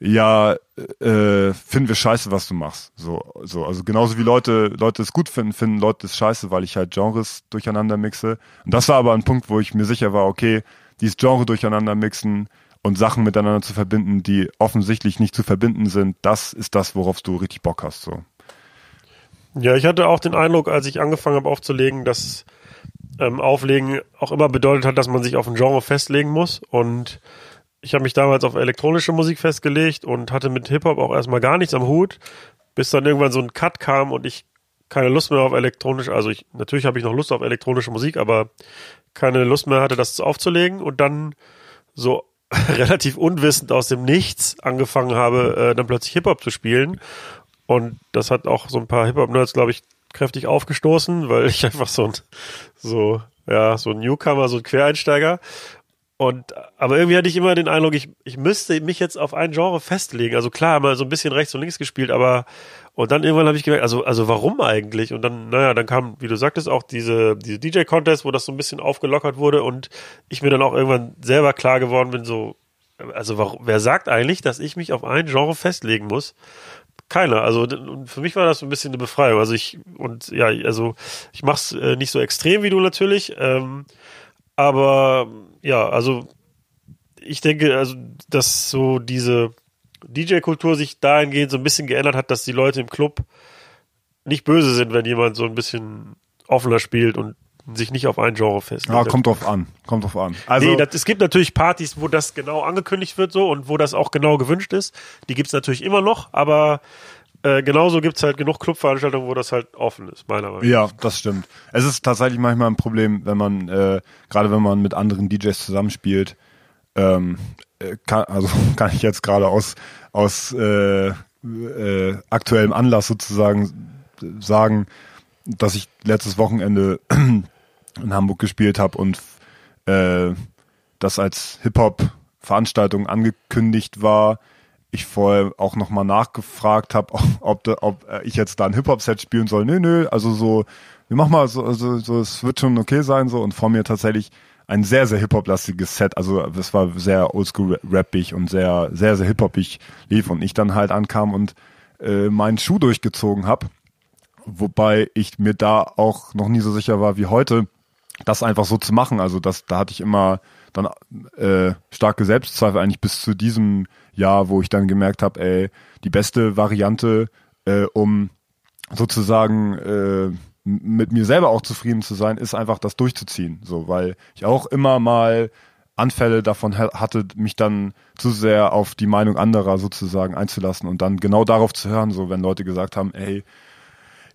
ja, äh, finden wir scheiße, was du machst. So, so, also genauso wie Leute, Leute es gut finden, finden Leute es scheiße, weil ich halt Genres durcheinander mixe. Und das war aber ein Punkt, wo ich mir sicher war, okay, dieses Genre durcheinander mixen und Sachen miteinander zu verbinden, die offensichtlich nicht zu verbinden sind, das ist das, worauf du richtig Bock hast. So. Ja, ich hatte auch den Eindruck, als ich angefangen habe aufzulegen, dass ähm, Auflegen auch immer bedeutet hat, dass man sich auf ein Genre festlegen muss und ich habe mich damals auf elektronische Musik festgelegt und hatte mit Hip-Hop auch erstmal gar nichts am Hut, bis dann irgendwann so ein Cut kam und ich keine Lust mehr auf elektronische, also ich, natürlich habe ich noch Lust auf elektronische Musik, aber keine Lust mehr hatte, das aufzulegen und dann so relativ unwissend aus dem Nichts angefangen habe, äh, dann plötzlich Hip-Hop zu spielen. Und das hat auch so ein paar Hip-Hop-Nerds, glaube ich, kräftig aufgestoßen, weil ich einfach so ein, so, ja, so ein Newcomer, so ein Quereinsteiger und, aber irgendwie hatte ich immer den Eindruck, ich, ich müsste mich jetzt auf ein Genre festlegen. Also klar, mal so ein bisschen rechts und links gespielt, aber, und dann irgendwann habe ich gemerkt, also, also warum eigentlich? Und dann, naja, dann kam, wie du sagtest, auch diese, diese DJ-Contest, wo das so ein bisschen aufgelockert wurde und ich mir dann auch irgendwann selber klar geworden bin, so, also warum, wer sagt eigentlich, dass ich mich auf ein Genre festlegen muss? Keiner. Also für mich war das so ein bisschen eine Befreiung. Also ich, und ja, also ich mach's äh, nicht so extrem wie du natürlich, ähm, aber ja, also ich denke, also dass so diese DJ-Kultur sich dahingehend so ein bisschen geändert hat, dass die Leute im Club nicht böse sind, wenn jemand so ein bisschen offener spielt und sich nicht auf ein Genre festlegt. Ja, kommt drauf an. Kommt drauf an. Also nee, das, es gibt natürlich Partys, wo das genau angekündigt wird so und wo das auch genau gewünscht ist. Die gibt's natürlich immer noch, aber äh, genauso gibt's halt genug Clubveranstaltungen, wo das halt offen ist, meiner Meinung nach. Ja, das stimmt. Es ist tatsächlich manchmal ein Problem, wenn man, äh, gerade wenn man mit anderen DJs zusammenspielt, ähm, äh, kann, also kann ich jetzt gerade aus, aus äh, äh, aktuellem Anlass sozusagen sagen, dass ich letztes Wochenende in Hamburg gespielt habe und das als Hip-Hop-Veranstaltung angekündigt war. Ich vorher auch nochmal nachgefragt habe, ob, ob, ob ich jetzt da ein Hip-Hop-Set spielen soll. Nö, nö, also so, wir machen mal so, so, so, es wird schon okay sein so und vor mir tatsächlich ein sehr, sehr Hip-Hop-lastiges Set. Also es war sehr oldschool-rappig und sehr, sehr, sehr hip-hopig lief und ich dann halt ankam und äh, meinen Schuh durchgezogen habe. Wobei ich mir da auch noch nie so sicher war wie heute, das einfach so zu machen. Also das, da hatte ich immer dann äh, starke Selbstzweifel eigentlich bis zu diesem Jahr, wo ich dann gemerkt habe, ey, die beste Variante, äh, um sozusagen äh, mit mir selber auch zufrieden zu sein, ist einfach das durchzuziehen. So, weil ich auch immer mal Anfälle davon hatte, mich dann zu sehr auf die Meinung anderer sozusagen einzulassen und dann genau darauf zu hören, so wenn Leute gesagt haben, ey,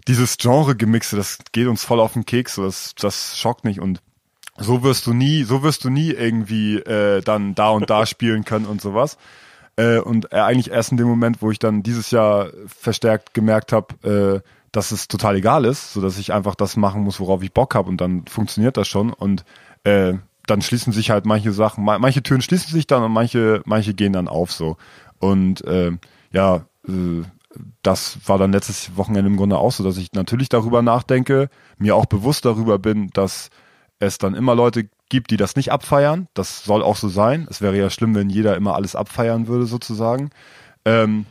dieses Genre-Gemixe, das geht uns voll auf den Keks, so, das, das schockt nicht und so wirst du nie, so wirst du nie irgendwie äh, dann da und da spielen können und sowas. Äh, und äh, eigentlich erst in dem Moment, wo ich dann dieses Jahr verstärkt gemerkt habe, äh, dass es total egal ist, so dass ich einfach das machen muss, worauf ich Bock habe und dann funktioniert das schon und äh, dann schließen sich halt manche Sachen, manche Türen schließen sich dann und manche, manche gehen dann auf so. Und äh, ja, äh, das war dann letztes Wochenende im Grunde auch so, dass ich natürlich darüber nachdenke, mir auch bewusst darüber bin, dass es dann immer Leute gibt, die das nicht abfeiern. Das soll auch so sein. Es wäre ja schlimm, wenn jeder immer alles abfeiern würde, sozusagen. Ähm,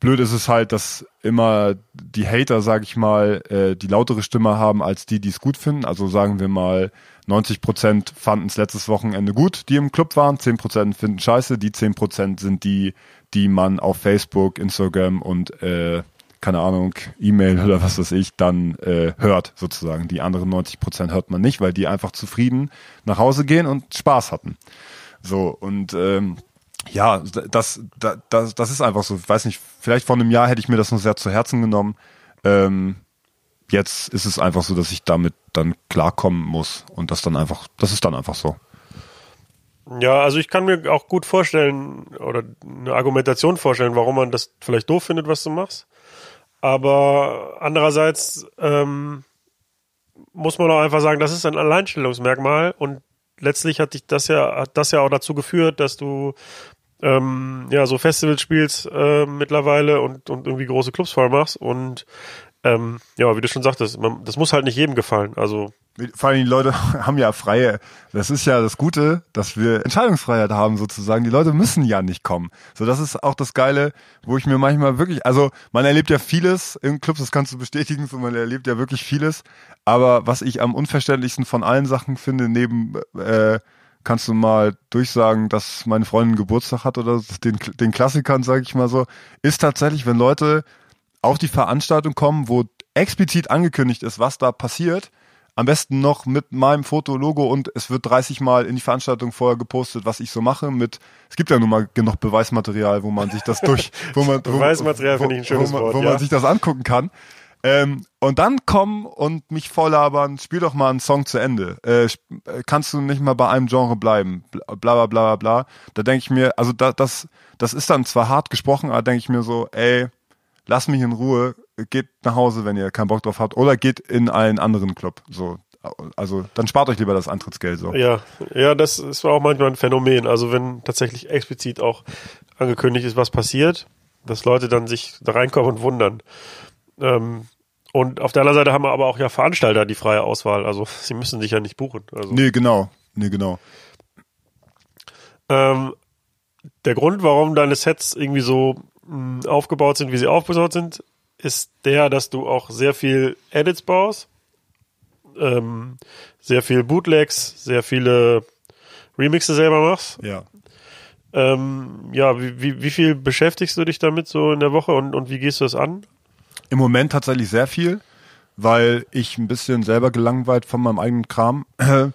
blöd ist es halt, dass immer die Hater, sag ich mal, äh, die lautere Stimme haben als die, die es gut finden. Also sagen wir mal, 90 Prozent fanden es letztes Wochenende gut, die im Club waren. 10 Prozent finden scheiße. Die 10 Prozent sind die, die man auf Facebook, Instagram und äh, keine Ahnung, E-Mail oder was weiß ich, dann äh, hört sozusagen. Die anderen 90 Prozent hört man nicht, weil die einfach zufrieden nach Hause gehen und Spaß hatten. So, und ähm, ja, das, das, das ist einfach so. Ich weiß nicht, vielleicht vor einem Jahr hätte ich mir das noch sehr zu Herzen genommen. Ähm, jetzt ist es einfach so, dass ich damit dann klarkommen muss und das dann einfach, das ist dann einfach so. Ja, also ich kann mir auch gut vorstellen oder eine Argumentation vorstellen, warum man das vielleicht doof findet, was du machst. Aber andererseits ähm, muss man auch einfach sagen, das ist ein Alleinstellungsmerkmal und letztlich hat dich das ja, hat das ja auch dazu geführt, dass du ähm, ja so Festivals spielst äh, mittlerweile und, und irgendwie große Clubs voll machst. Und ähm, ja, wie du schon sagtest, man, das muss halt nicht jedem gefallen. Also vor allem die Leute haben ja freie, das ist ja das Gute, dass wir Entscheidungsfreiheit haben sozusagen. Die Leute müssen ja nicht kommen. So, das ist auch das Geile, wo ich mir manchmal wirklich, also man erlebt ja vieles im Clubs, das kannst du bestätigen, so man erlebt ja wirklich vieles. Aber was ich am unverständlichsten von allen Sachen finde, neben äh, kannst du mal durchsagen, dass meine Freundin Geburtstag hat oder den, den Klassikern, sage ich mal so, ist tatsächlich, wenn Leute auf die Veranstaltung kommen, wo explizit angekündigt ist, was da passiert, am besten noch mit meinem Fotologo und es wird 30 Mal in die Veranstaltung vorher gepostet, was ich so mache. Mit es gibt ja nun mal genug Beweismaterial, wo man sich das durch, wo man Beweismaterial finde ich ein schönes wo, Wort, wo ja. man sich das angucken kann. Ähm, und dann kommen und mich volllabern, spiel doch mal einen Song zu Ende. Äh, kannst du nicht mal bei einem Genre bleiben? Bla bla bla bla bla. Da denke ich mir, also da, das, das ist dann zwar hart gesprochen, aber denke ich mir so, ey, lass mich in Ruhe, geht nach Hause, wenn ihr keinen Bock drauf habt, oder geht in einen anderen Club. So, also dann spart euch lieber das Antrittsgeld so. Ja, ja, das ist auch manchmal ein Phänomen. Also wenn tatsächlich explizit auch angekündigt ist, was passiert, dass Leute dann sich da reinkommen und wundern. Ähm, und auf der anderen Seite haben wir aber auch ja Veranstalter die freie Auswahl. Also sie müssen sich ja nicht buchen. Also, Nee, genau. Nee, genau. ähm, der Grund, warum deine Sets irgendwie so aufgebaut sind, wie sie aufgebaut sind, ist der, dass du auch sehr viel Edits baust, ähm, sehr viel Bootlegs, sehr viele Remixe selber machst. Ja. Ähm, ja, wie, wie, wie viel beschäftigst du dich damit so in der Woche und, und wie gehst du das an? Im Moment tatsächlich sehr viel, weil ich ein bisschen selber gelangweilt von meinem eigenen Kram äh,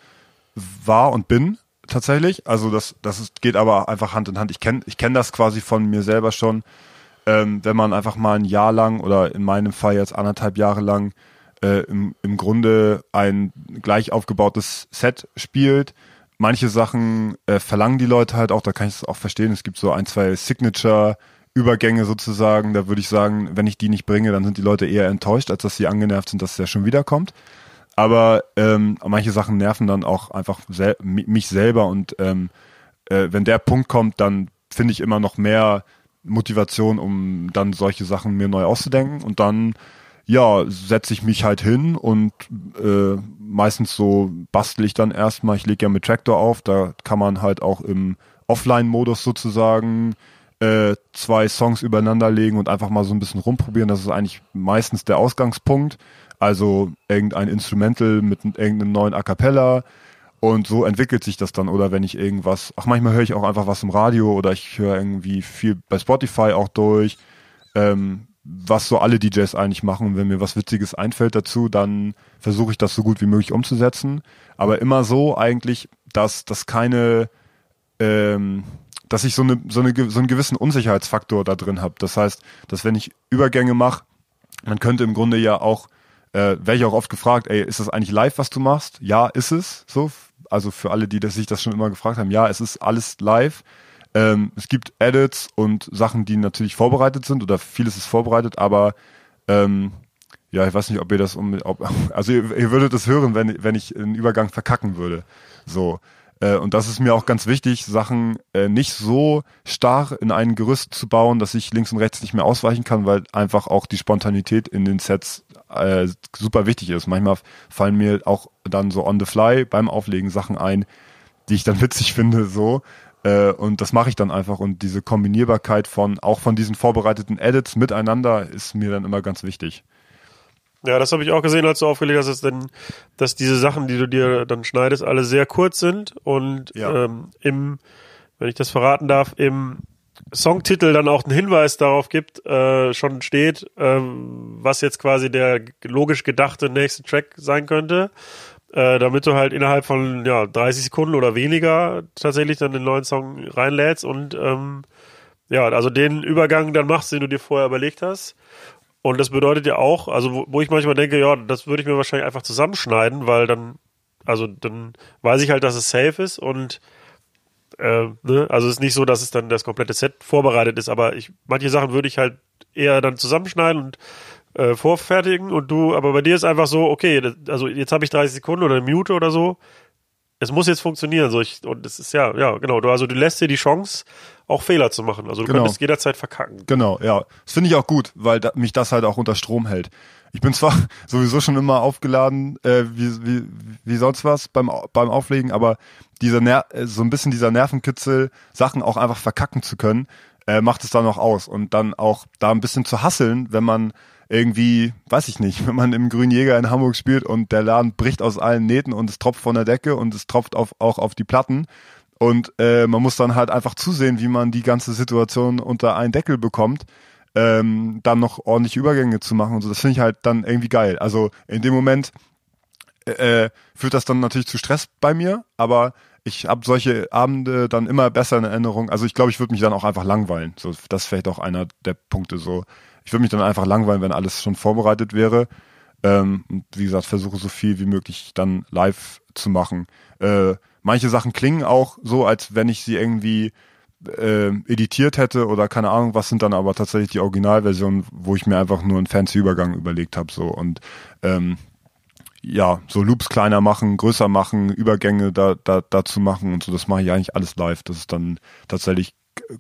war und bin tatsächlich. Also das, das ist, geht aber einfach Hand in Hand. Ich kenne ich kenn das quasi von mir selber schon. ähm, wenn man einfach mal ein Jahr lang oder in meinem Fall jetzt anderthalb Jahre lang äh, im, im Grunde ein gleich aufgebautes Set spielt. Manche Sachen äh, verlangen die Leute halt auch, da kann ich es auch verstehen. Es gibt so ein, zwei Signature-Übergänge sozusagen. Da würde ich sagen, wenn ich die nicht bringe, dann sind die Leute eher enttäuscht, als dass sie angenervt sind, dass der schon wiederkommt. Aber ähm, manche Sachen nerven dann auch einfach sel mich selber und ähm, äh, wenn der Punkt kommt, dann finde ich immer noch mehr Motivation, um dann solche Sachen mir neu auszudenken und dann ja, setze ich mich halt hin und äh, meistens so bastel ich dann erstmal, ich lege ja mit Tractor auf, da kann man halt auch im Offline-Modus sozusagen äh, zwei Songs übereinander legen und einfach mal so ein bisschen rumprobieren. Das ist eigentlich meistens der Ausgangspunkt. Also irgendein Instrumental mit irgendeinem neuen A Cappella und so entwickelt sich das dann. Oder wenn ich irgendwas, ach manchmal höre ich auch einfach was im Radio oder ich höre irgendwie viel bei Spotify auch durch. Ähm, was so alle DJs eigentlich machen. Und wenn mir was Witziges einfällt dazu, dann versuche ich das so gut wie möglich umzusetzen. Aber immer so eigentlich, dass das keine, ähm, dass ich so eine, so eine so einen gewissen Unsicherheitsfaktor da drin habe. Das heißt, dass wenn ich Übergänge mache, man könnte im Grunde ja auch, äh, werde ich auch oft gefragt, ey, ist das eigentlich live, was du machst? Ja, ist es. So, also für alle, die das, sich das schon immer gefragt haben, ja, es ist alles live. Ähm, es gibt Edits und Sachen, die natürlich vorbereitet sind oder vieles ist vorbereitet, aber ähm, ja, ich weiß nicht, ob ihr das um, ob, also ihr, ihr würdet es hören, wenn, wenn ich einen Übergang verkacken würde. So. Äh, und das ist mir auch ganz wichtig, Sachen äh, nicht so starr in ein Gerüst zu bauen, dass ich links und rechts nicht mehr ausweichen kann, weil einfach auch die Spontanität in den Sets äh, super wichtig ist. Manchmal fallen mir auch dann so on the fly beim Auflegen Sachen ein, die ich dann witzig finde, so. Äh, und das mache ich dann einfach. Und diese Kombinierbarkeit von, auch von diesen vorbereiteten Edits miteinander ist mir dann immer ganz wichtig. Ja, das habe ich auch gesehen, als du aufgelegt hast, dass, denn, dass diese Sachen, die du dir dann schneidest, alle sehr kurz sind und ja. ähm, im, wenn ich das verraten darf, im Songtitel dann auch einen Hinweis darauf gibt, äh, schon steht, ähm, was jetzt quasi der logisch gedachte nächste Track sein könnte äh, damit du halt innerhalb von ja, 30 Sekunden oder weniger tatsächlich dann den neuen Song reinlädst und ähm, ja, also den Übergang dann machst, den du dir vorher überlegt hast. Und das bedeutet ja auch, also wo, wo ich manchmal denke, ja, das würde ich mir wahrscheinlich einfach zusammenschneiden, weil dann, also dann weiß ich halt, dass es safe ist und äh, ne? also es ist nicht so, dass es dann das komplette Set vorbereitet ist, aber ich, manche Sachen würde ich halt eher dann zusammenschneiden und äh, vorfertigen und du, aber bei dir ist einfach so, okay, das, also jetzt habe ich 30 Sekunden oder eine Minute oder so. Es muss jetzt funktionieren, so ich, und es ist ja, ja, genau, du, also du lässt dir die Chance, auch Fehler zu machen. Also du genau. könntest jederzeit verkacken. Genau, ja. Das finde ich auch gut, weil da, mich das halt auch unter Strom hält. Ich bin zwar sowieso schon immer aufgeladen, äh, wie, wie, wie sonst was beim, beim Auflegen, aber dieser Ner äh, so ein bisschen dieser Nervenkitzel, Sachen auch einfach verkacken zu können, äh, macht es dann auch aus. Und dann auch da ein bisschen zu hasseln, wenn man irgendwie, weiß ich nicht, wenn man im Grünen Jäger in Hamburg spielt und der Laden bricht aus allen Nähten und es tropft von der Decke und es tropft auf, auch auf die Platten. Und äh, man muss dann halt einfach zusehen, wie man die ganze Situation unter einen Deckel bekommt, ähm, dann noch ordentliche Übergänge zu machen und so. Das finde ich halt dann irgendwie geil. Also in dem Moment äh, führt das dann natürlich zu Stress bei mir, aber ich habe solche Abende dann immer besser in Erinnerung. Also ich glaube, ich würde mich dann auch einfach langweilen. So, das ist vielleicht auch einer der Punkte so ich würde mich dann einfach langweilen, wenn alles schon vorbereitet wäre. Ähm, und wie gesagt, versuche so viel wie möglich dann live zu machen. Äh, manche Sachen klingen auch so, als wenn ich sie irgendwie äh, editiert hätte oder keine Ahnung, was sind dann aber tatsächlich die Originalversionen, wo ich mir einfach nur einen fancy Übergang überlegt habe. So und ähm, ja, so Loops kleiner machen, größer machen, Übergänge da, da, dazu machen und so, das mache ich eigentlich alles live. Das ist dann tatsächlich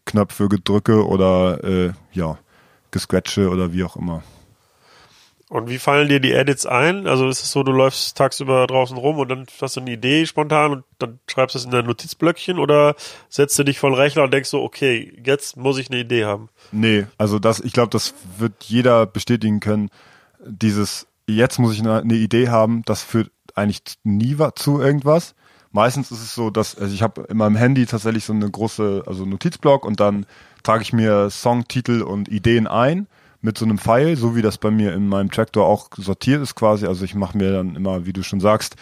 Knöpfe gedrücke oder äh, ja, gescratche oder wie auch immer. Und wie fallen dir die Edits ein? Also ist es so, du läufst tagsüber draußen rum und dann hast du eine Idee spontan und dann schreibst du es in dein Notizblöckchen oder setzt du dich vor den Rechner und denkst so, okay, jetzt muss ich eine Idee haben? Nee, also das, ich glaube, das wird jeder bestätigen können. Dieses, jetzt muss ich eine, eine Idee haben, das führt eigentlich nie zu irgendwas. Meistens ist es so, dass also ich habe in meinem Handy tatsächlich so eine große, also Notizblock und dann trage ich mir Songtitel und Ideen ein mit so einem Pfeil, so wie das bei mir in meinem Traktor auch sortiert ist quasi. Also ich mache mir dann immer, wie du schon sagst,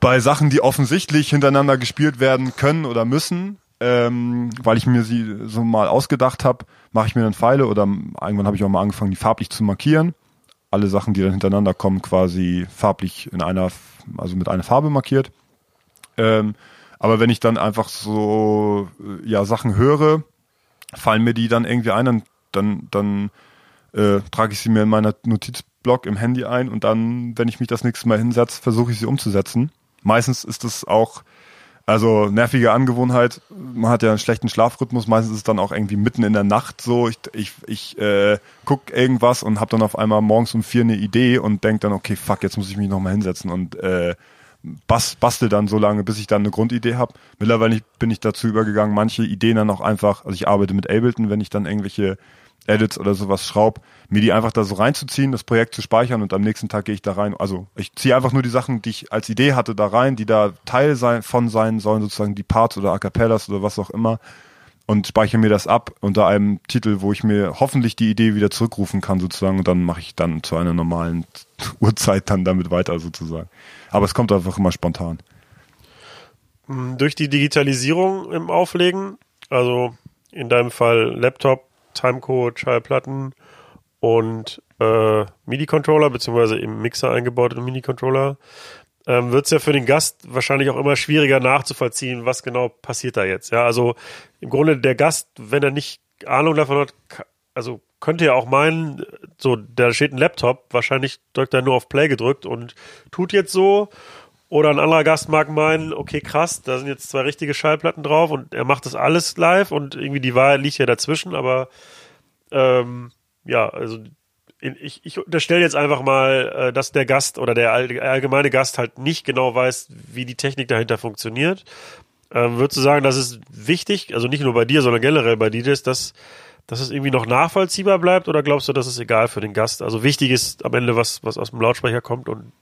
bei Sachen, die offensichtlich hintereinander gespielt werden können oder müssen, ähm, weil ich mir sie so mal ausgedacht habe, mache ich mir dann Pfeile oder irgendwann habe ich auch mal angefangen, die farblich zu markieren. Alle Sachen, die dann hintereinander kommen, quasi farblich in einer, also mit einer Farbe markiert. Ähm, aber wenn ich dann einfach so ja Sachen höre, fallen mir die dann irgendwie ein, dann dann, dann äh, trage ich sie mir in meiner Notizblock im Handy ein und dann, wenn ich mich das nächste Mal hinsetze, versuche ich sie umzusetzen. Meistens ist es auch also nervige Angewohnheit. Man hat ja einen schlechten Schlafrhythmus. Meistens ist es dann auch irgendwie mitten in der Nacht so. Ich, ich, ich äh, guck irgendwas und habe dann auf einmal morgens um vier eine Idee und denk dann, okay, fuck, jetzt muss ich mich nochmal hinsetzen und äh, bas, bastel dann so lange, bis ich dann eine Grundidee habe. Mittlerweile bin ich dazu übergegangen, manche Ideen dann auch einfach, also ich arbeite mit Ableton, wenn ich dann irgendwelche Edits oder sowas schraub, mir die einfach da so reinzuziehen, das Projekt zu speichern und am nächsten Tag gehe ich da rein. Also ich ziehe einfach nur die Sachen, die ich als Idee hatte, da rein, die da Teil sein, von sein sollen, sozusagen die Parts oder A Cappellas oder was auch immer und speichere mir das ab unter einem Titel, wo ich mir hoffentlich die Idee wieder zurückrufen kann sozusagen und dann mache ich dann zu einer normalen Uhrzeit dann damit weiter sozusagen. Aber es kommt einfach immer spontan. Durch die Digitalisierung im Auflegen, also in deinem Fall Laptop, Timecode, Schallplatten und äh, MIDI-Controller, beziehungsweise im Mixer eingebaute MIDI-Controller, ähm, wird es ja für den Gast wahrscheinlich auch immer schwieriger nachzuvollziehen, was genau passiert da jetzt. Ja, also im Grunde der Gast, wenn er nicht Ahnung davon hat, also könnte ja auch meinen, so, da steht ein Laptop, wahrscheinlich drückt er nur auf Play gedrückt und tut jetzt so. Oder ein anderer Gast mag meinen, okay, krass, da sind jetzt zwei richtige Schallplatten drauf und er macht das alles live und irgendwie die Wahrheit liegt ja dazwischen, aber ähm, ja, also ich, ich unterstelle jetzt einfach mal, äh, dass der Gast oder der allgemeine Gast halt nicht genau weiß, wie die Technik dahinter funktioniert. Ähm, würdest du sagen, das ist wichtig, also nicht nur bei dir, sondern generell bei DJs, dass, dass es irgendwie noch nachvollziehbar bleibt oder glaubst du, das ist egal für den Gast? Also wichtig ist am Ende, was, was aus dem Lautsprecher kommt und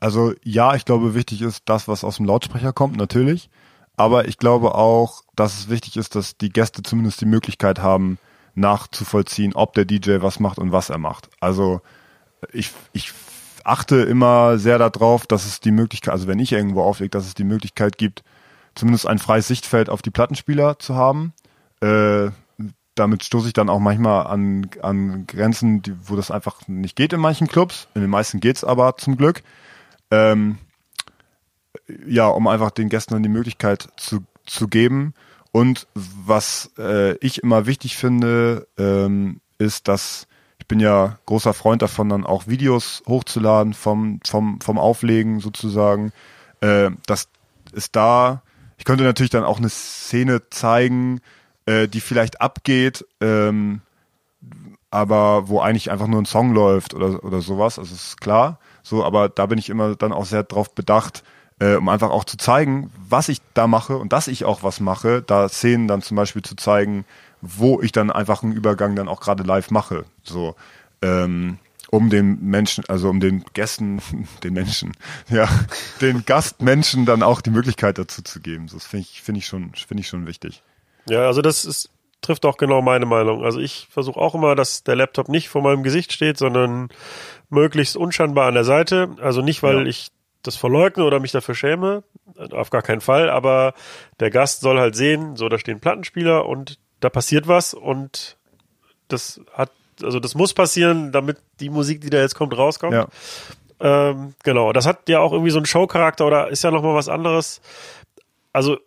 also ja, ich glaube, wichtig ist das, was aus dem Lautsprecher kommt, natürlich. Aber ich glaube auch, dass es wichtig ist, dass die Gäste zumindest die Möglichkeit haben, nachzuvollziehen, ob der DJ was macht und was er macht. Also ich, ich achte immer sehr darauf, dass es die Möglichkeit, also wenn ich irgendwo auflege, dass es die Möglichkeit gibt, zumindest ein freies Sichtfeld auf die Plattenspieler zu haben. Äh, damit stoße ich dann auch manchmal an, an Grenzen, die, wo das einfach nicht geht in manchen Clubs. In den meisten geht's aber zum Glück. Ähm, ja, um einfach den Gästen dann die Möglichkeit zu, zu geben, und was äh, ich immer wichtig finde, ähm, ist, dass ich bin ja großer Freund davon, dann auch Videos hochzuladen vom, vom, vom Auflegen sozusagen. Äh, dass es da, ich könnte natürlich dann auch eine Szene zeigen, äh, die vielleicht abgeht, ähm, aber wo eigentlich einfach nur ein Song läuft oder, oder sowas, also ist klar. So, aber da bin ich immer dann auch sehr drauf bedacht, äh, um einfach auch zu zeigen, was ich da mache und dass ich auch was mache, da Szenen dann zum Beispiel zu zeigen, wo ich dann einfach einen Übergang dann auch gerade live mache. So, ähm, um den Menschen, also um den Gästen, den Menschen, ja, den Gastmenschen dann auch die Möglichkeit dazu zu geben. So, das finde ich, finde ich schon, finde ich schon wichtig. Ja, also das ist, trifft auch genau meine Meinung. Also ich versuche auch immer, dass der Laptop nicht vor meinem Gesicht steht, sondern möglichst unscheinbar an der Seite. Also nicht, weil ja. ich das verleugne oder mich dafür schäme, auf gar keinen Fall, aber der Gast soll halt sehen, so da stehen Plattenspieler und da passiert was und das hat, also das muss passieren, damit die Musik, die da jetzt kommt, rauskommt. Ja. Ähm, genau, das hat ja auch irgendwie so einen Showcharakter oder ist ja nochmal was anderes. Also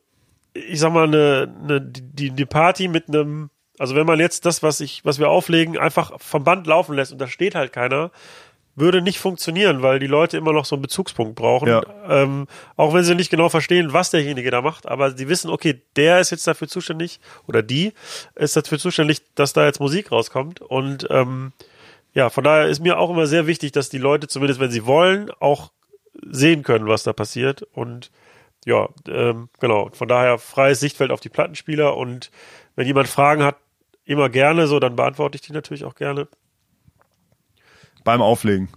ich sag mal eine, eine die, die Party mit einem also wenn man jetzt das, was ich, was wir auflegen, einfach vom Band laufen lässt und da steht halt keiner, würde nicht funktionieren, weil die Leute immer noch so einen Bezugspunkt brauchen. Ja. Ähm, auch wenn sie nicht genau verstehen, was derjenige da macht, aber sie wissen, okay, der ist jetzt dafür zuständig oder die ist dafür zuständig, dass da jetzt Musik rauskommt. Und ähm, ja, von daher ist mir auch immer sehr wichtig, dass die Leute, zumindest wenn sie wollen, auch sehen können, was da passiert. Und ja, ähm, genau. Von daher freies Sichtfeld auf die Plattenspieler und wenn jemand Fragen hat, immer gerne so, dann beantworte ich die natürlich auch gerne. Beim Auflegen.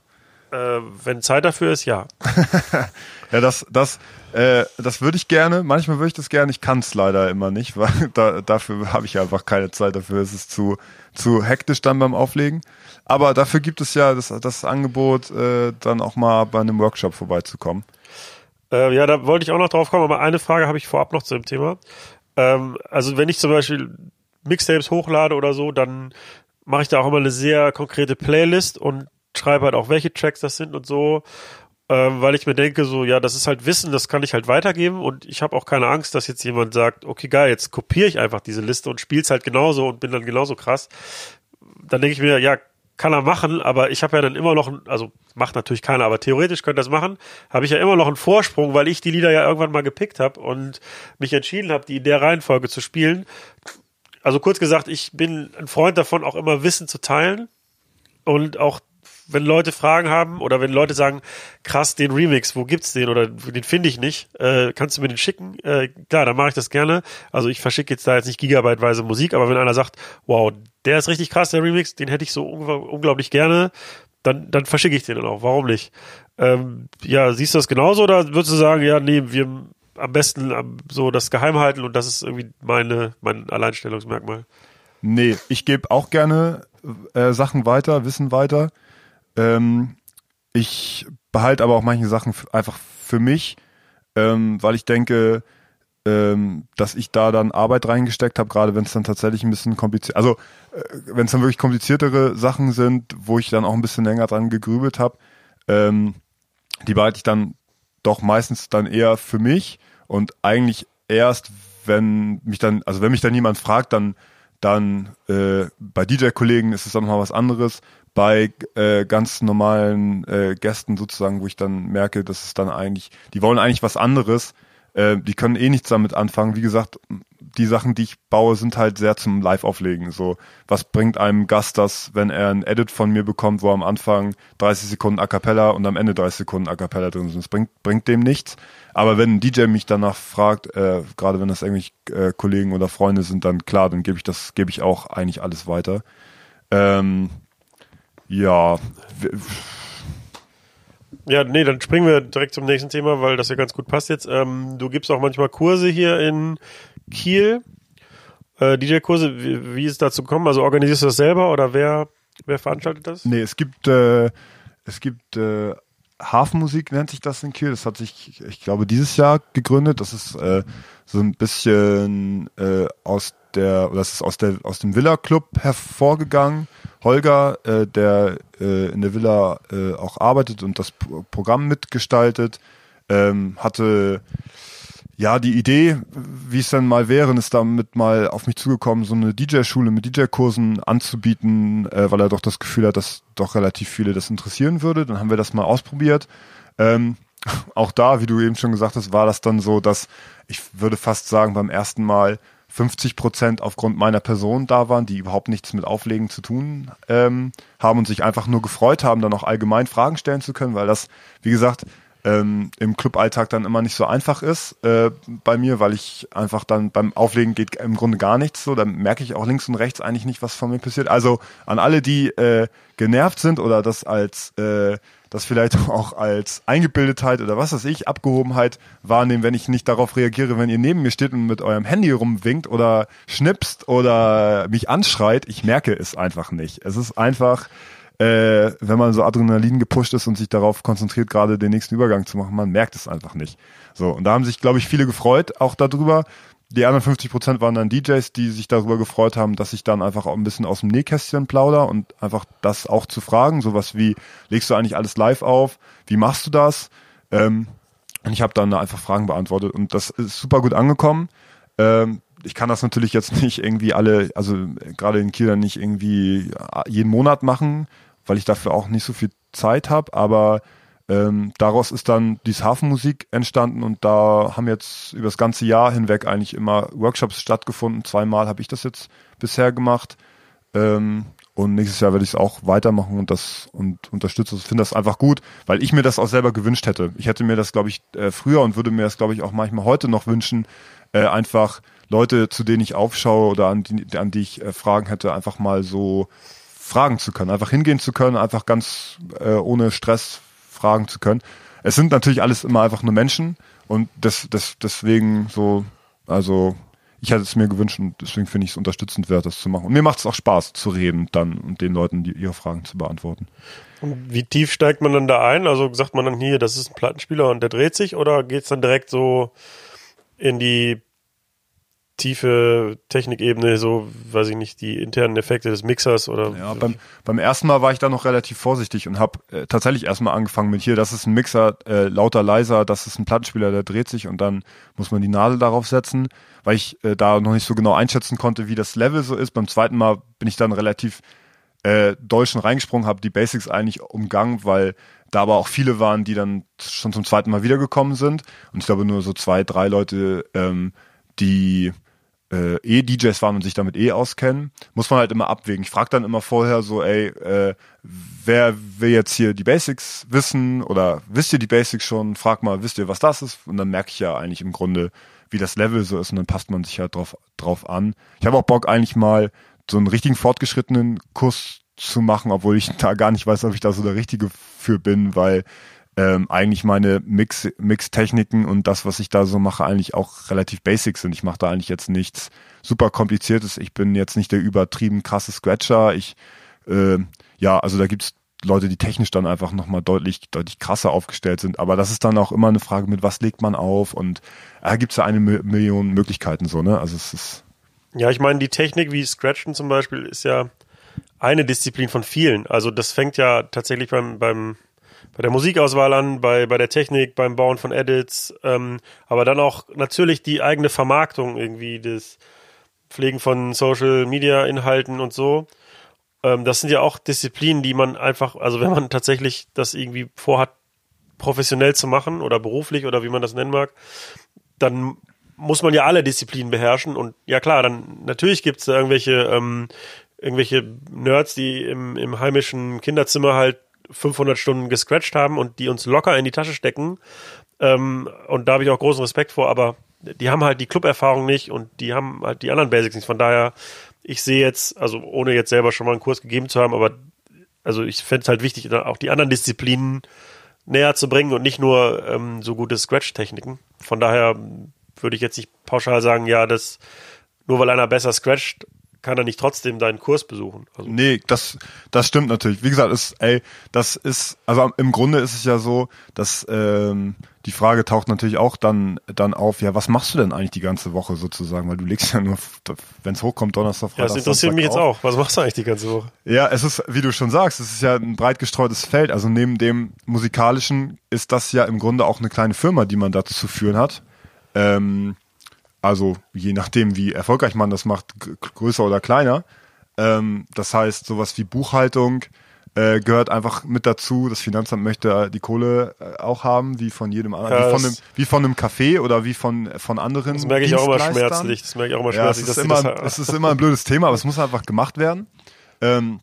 Äh, wenn Zeit dafür ist, ja. ja, das, das, äh, das würde ich gerne. Manchmal würde ich das gerne. Ich kann es leider immer nicht, weil da, dafür habe ich einfach keine Zeit. Dafür ist es zu, zu hektisch dann beim Auflegen. Aber dafür gibt es ja das, das Angebot, äh, dann auch mal bei einem Workshop vorbeizukommen. Äh, ja, da wollte ich auch noch drauf kommen, aber eine Frage habe ich vorab noch zu dem Thema. Ähm, also wenn ich zum Beispiel Mixtapes hochlade oder so, dann mache ich da auch immer eine sehr konkrete Playlist und schreibe halt auch, welche Tracks das sind und so, ähm, weil ich mir denke, so, ja, das ist halt Wissen, das kann ich halt weitergeben und ich habe auch keine Angst, dass jetzt jemand sagt, okay, geil, jetzt kopiere ich einfach diese Liste und spiel's halt genauso und bin dann genauso krass. Dann denke ich mir, ja, kann er machen, aber ich habe ja dann immer noch, also macht natürlich keiner, aber theoretisch könnte das machen, habe ich ja immer noch einen Vorsprung, weil ich die Lieder ja irgendwann mal gepickt habe und mich entschieden habe, die in der Reihenfolge zu spielen. Also kurz gesagt, ich bin ein Freund davon, auch immer Wissen zu teilen und auch wenn Leute Fragen haben oder wenn Leute sagen, krass, den Remix, wo gibt's den oder den finde ich nicht, äh, kannst du mir den schicken? Äh, klar, dann mache ich das gerne. Also ich verschicke jetzt da jetzt nicht gigabyteweise Musik, aber wenn einer sagt, wow, der ist richtig krass, der Remix, den hätte ich so unglaublich gerne, dann, dann verschicke ich den dann auch. Warum nicht? Ähm, ja, siehst du das genauso oder würdest du sagen, ja, nee, wir am besten so das geheim halten und das ist irgendwie meine, mein Alleinstellungsmerkmal? Nee, ich gebe auch gerne äh, Sachen weiter, Wissen weiter. Ähm, ich behalte aber auch manche Sachen einfach für mich, ähm, weil ich denke, ähm, dass ich da dann Arbeit reingesteckt habe, gerade wenn es dann tatsächlich ein bisschen kompliziert, also äh, wenn es dann wirklich kompliziertere Sachen sind, wo ich dann auch ein bisschen länger dran gegrübelt habe, ähm, die behalte ich dann doch meistens dann eher für mich und eigentlich erst, wenn mich dann, also wenn mich dann jemand fragt, dann dann äh, bei DJ-Kollegen ist es dann nochmal was anderes. Bei äh, ganz normalen äh, Gästen sozusagen, wo ich dann merke, dass es dann eigentlich, die wollen eigentlich was anderes, äh, die können eh nichts damit anfangen. Wie gesagt, die Sachen, die ich baue, sind halt sehr zum Live-Auflegen. So, was bringt einem Gast das, wenn er ein Edit von mir bekommt, wo am Anfang 30 Sekunden A Cappella und am Ende 30 Sekunden A Cappella drin sind? Das bringt, bringt dem nichts. Aber wenn ein DJ mich danach fragt, äh, gerade wenn das irgendwie äh, Kollegen oder Freunde sind, dann klar, dann gebe ich das, gebe ich auch eigentlich alles weiter. Ähm, ja. Ja, nee, dann springen wir direkt zum nächsten Thema, weil das ja ganz gut passt jetzt. Ähm, du gibst auch manchmal Kurse hier in Kiel. Äh, DJ-Kurse, wie, wie ist es dazu gekommen? Also organisierst du das selber oder wer, wer veranstaltet das? Nee, es gibt, äh, es gibt äh, Hafenmusik nennt sich das in Kiel. Das hat sich, ich glaube, dieses Jahr gegründet. Das ist äh, so ein bisschen äh, aus der, das ist aus der aus dem Villa Club hervorgegangen. Holger, äh, der äh, in der Villa äh, auch arbeitet und das P Programm mitgestaltet, ähm, hatte ja die Idee, wie es dann mal wäre, ist damit mal auf mich zugekommen, so eine DJ-Schule mit DJ-Kursen anzubieten, äh, weil er doch das Gefühl hat, dass doch relativ viele das interessieren würde. Dann haben wir das mal ausprobiert. Ähm, auch da, wie du eben schon gesagt hast, war das dann so, dass ich würde fast sagen, beim ersten Mal 50 Prozent aufgrund meiner Person da waren, die überhaupt nichts mit Auflegen zu tun ähm, haben und sich einfach nur gefreut haben, dann auch allgemein Fragen stellen zu können, weil das, wie gesagt, ähm, im Cluballtag dann immer nicht so einfach ist äh, bei mir, weil ich einfach dann beim Auflegen geht im Grunde gar nichts so. Dann merke ich auch links und rechts eigentlich nicht, was von mir passiert. Also an alle, die äh, genervt sind oder das als äh, das vielleicht auch als Eingebildetheit oder was weiß ich, Abgehobenheit wahrnehmen, wenn ich nicht darauf reagiere, wenn ihr neben mir steht und mit eurem Handy rumwinkt oder schnipst oder mich anschreit. Ich merke es einfach nicht. Es ist einfach äh, wenn man so Adrenalin gepusht ist und sich darauf konzentriert, gerade den nächsten Übergang zu machen, man merkt es einfach nicht. So, und da haben sich, glaube ich, viele gefreut, auch darüber. Die anderen 50 Prozent waren dann DJs, die sich darüber gefreut haben, dass ich dann einfach auch ein bisschen aus dem Nähkästchen plauder und einfach das auch zu fragen, sowas wie, legst du eigentlich alles live auf? Wie machst du das? Ähm, und ich habe dann einfach Fragen beantwortet und das ist super gut angekommen. Ähm, ich kann das natürlich jetzt nicht irgendwie alle, also gerade in Kiel nicht irgendwie jeden Monat machen, weil ich dafür auch nicht so viel Zeit habe, aber ähm, daraus ist dann diese Hafenmusik entstanden und da haben jetzt über das ganze Jahr hinweg eigentlich immer Workshops stattgefunden. Zweimal habe ich das jetzt bisher gemacht. Ähm, und nächstes Jahr werde ich es auch weitermachen und das und unterstütze. Ich finde das einfach gut, weil ich mir das auch selber gewünscht hätte. Ich hätte mir das, glaube ich, äh, früher und würde mir das, glaube ich, auch manchmal heute noch wünschen, äh, einfach Leute, zu denen ich aufschaue oder an die, an die ich äh, Fragen hätte, einfach mal so fragen zu können, einfach hingehen zu können, einfach ganz äh, ohne Stress fragen zu können. Es sind natürlich alles immer einfach nur Menschen und das, das, deswegen so, also ich hätte es mir gewünscht und deswegen finde ich es unterstützend wert, das zu machen. Und mir macht es auch Spaß zu reden dann und den Leuten die, ihre Fragen zu beantworten. Und wie tief steigt man dann da ein? Also sagt man dann hier, das ist ein Plattenspieler und der dreht sich oder geht es dann direkt so in die tiefe Technikebene, so, weiß ich nicht, die internen Effekte des Mixers oder. Ja, beim, beim ersten Mal war ich da noch relativ vorsichtig und habe äh, tatsächlich erstmal angefangen mit hier, das ist ein Mixer, äh, lauter, leiser, das ist ein Plattenspieler, der dreht sich und dann muss man die Nadel darauf setzen, weil ich äh, da noch nicht so genau einschätzen konnte, wie das Level so ist. Beim zweiten Mal bin ich dann relativ äh, doll schon reingesprungen, habe die Basics eigentlich umgangen, weil da aber auch viele waren, die dann schon zum zweiten Mal wiedergekommen sind. Und ich glaube nur so zwei, drei Leute, ähm, die äh, eh DJs waren und sich damit eh auskennen, muss man halt immer abwägen. Ich frage dann immer vorher so, ey, äh, wer will jetzt hier die Basics wissen oder wisst ihr die Basics schon? Frag mal, wisst ihr, was das ist? Und dann merke ich ja eigentlich im Grunde, wie das Level so ist und dann passt man sich halt drauf, drauf an. Ich habe auch Bock eigentlich mal so einen richtigen fortgeschrittenen Kurs zu machen, obwohl ich da gar nicht weiß, ob ich da so der Richtige für bin, weil ähm, eigentlich meine Mix, Mix-Techniken und das, was ich da so mache, eigentlich auch relativ basic sind. Ich mache da eigentlich jetzt nichts super kompliziertes. Ich bin jetzt nicht der übertrieben krasse Scratcher. Ich, äh, ja, also da gibt's Leute, die technisch dann einfach nochmal deutlich, deutlich krasser aufgestellt sind. Aber das ist dann auch immer eine Frage, mit was legt man auf und da äh, gibt's ja eine Million Möglichkeiten so, ne? Also es ist. Ja, ich meine, die Technik wie Scratchen zum Beispiel ist ja eine Disziplin von vielen. Also das fängt ja tatsächlich beim, beim bei der Musikauswahl an, bei, bei der Technik, beim Bauen von Edits, ähm, aber dann auch natürlich die eigene Vermarktung irgendwie, das Pflegen von Social Media Inhalten und so. Ähm, das sind ja auch Disziplinen, die man einfach, also wenn man tatsächlich das irgendwie vorhat, professionell zu machen oder beruflich oder wie man das nennen mag, dann muss man ja alle Disziplinen beherrschen und ja klar, dann natürlich gibt es irgendwelche ähm, irgendwelche Nerds, die im, im heimischen Kinderzimmer halt 500 Stunden gescratcht haben und die uns locker in die Tasche stecken. Ähm, und da habe ich auch großen Respekt vor, aber die haben halt die Club-Erfahrung nicht und die haben halt die anderen Basics nicht. Von daher, ich sehe jetzt, also ohne jetzt selber schon mal einen Kurs gegeben zu haben, aber also ich fände es halt wichtig, auch die anderen Disziplinen näher zu bringen und nicht nur ähm, so gute Scratch-Techniken. Von daher würde ich jetzt nicht pauschal sagen, ja, das nur weil einer besser scratcht, kann er nicht trotzdem deinen Kurs besuchen. Also. Nee, das, das stimmt natürlich. Wie gesagt, ist, ey, das ist, also im Grunde ist es ja so, dass ähm, die Frage taucht natürlich auch dann, dann auf, ja, was machst du denn eigentlich die ganze Woche sozusagen? Weil du legst ja nur, wenn es hochkommt, Donnerstag, Freitag, Ja, das interessiert Samstag mich jetzt auch. Was machst du eigentlich die ganze Woche? Ja, es ist, wie du schon sagst, es ist ja ein breit gestreutes Feld. Also neben dem musikalischen ist das ja im Grunde auch eine kleine Firma, die man dazu zu führen hat. Ähm, also je nachdem, wie erfolgreich man das macht, größer oder kleiner. Ähm, das heißt, sowas wie Buchhaltung äh, gehört einfach mit dazu. Das Finanzamt möchte die Kohle äh, auch haben, wie von jedem anderen, ja, wie, von einem, wie von einem Café oder wie von, von anderen. Das merke ich auch immer schmerzlich. Das merke ich auch immer schmerzlich. Ja, es, ist immer, es ist immer ein blödes Thema, aber es muss einfach gemacht werden. Ähm,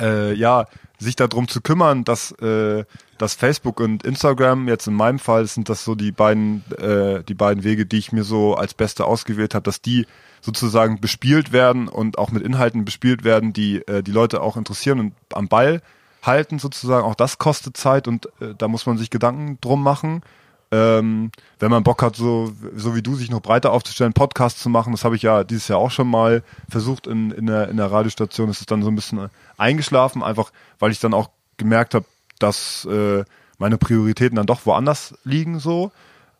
äh, ja, sich darum zu kümmern, dass, äh, dass Facebook und Instagram, jetzt in meinem Fall sind das so die beiden, äh, die beiden Wege, die ich mir so als beste ausgewählt habe, dass die sozusagen bespielt werden und auch mit Inhalten bespielt werden, die äh, die Leute auch interessieren und am Ball halten sozusagen. Auch das kostet Zeit und äh, da muss man sich Gedanken drum machen. Ähm, wenn man Bock hat, so, so wie du, sich noch breiter aufzustellen, Podcast zu machen, das habe ich ja dieses Jahr auch schon mal versucht in, in, der, in der Radiostation, das ist dann so ein bisschen eingeschlafen, einfach weil ich dann auch gemerkt habe, dass äh, meine Prioritäten dann doch woanders liegen so.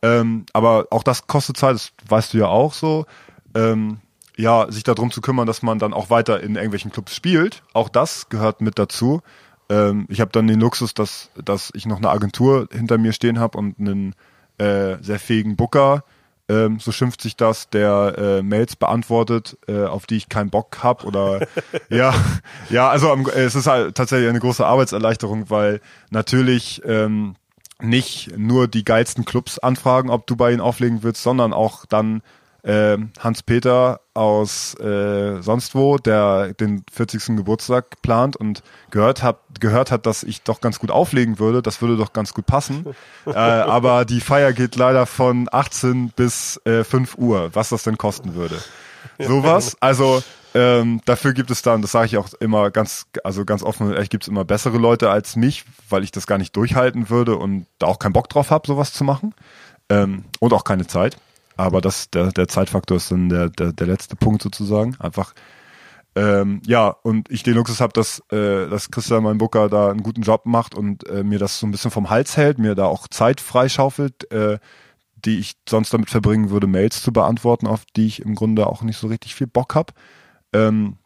Ähm, aber auch das kostet Zeit, das weißt du ja auch so. Ähm, ja, sich darum zu kümmern, dass man dann auch weiter in irgendwelchen Clubs spielt. Auch das gehört mit dazu. Ähm, ich habe dann den Luxus, dass, dass ich noch eine Agentur hinter mir stehen habe und einen äh, sehr fähigen Booker, ähm, so schimpft sich das, der äh, Mails beantwortet, äh, auf die ich keinen Bock hab oder ja, ja, also ähm, es ist halt tatsächlich eine große Arbeitserleichterung, weil natürlich ähm, nicht nur die geilsten Clubs anfragen, ob du bei ihnen auflegen willst, sondern auch dann Hans-Peter aus äh, sonst wo, der den 40. Geburtstag plant und gehört hat, gehört hat, dass ich doch ganz gut auflegen würde. Das würde doch ganz gut passen. äh, aber die Feier geht leider von 18 bis äh, 5 Uhr, was das denn kosten würde. Sowas. Also ähm, dafür gibt es dann, das sage ich auch immer ganz, also ganz offen und ehrlich, gibt es immer bessere Leute als mich, weil ich das gar nicht durchhalten würde und da auch keinen Bock drauf habe, sowas zu machen. Ähm, und auch keine Zeit. Aber das, der, der Zeitfaktor ist dann der, der, der letzte Punkt sozusagen. Einfach, ähm, ja, und ich den Luxus habe, dass, äh, dass Christian, mein Booker, da einen guten Job macht und äh, mir das so ein bisschen vom Hals hält, mir da auch Zeit freischaufelt, äh, die ich sonst damit verbringen würde, Mails zu beantworten, auf die ich im Grunde auch nicht so richtig viel Bock hab. Ähm,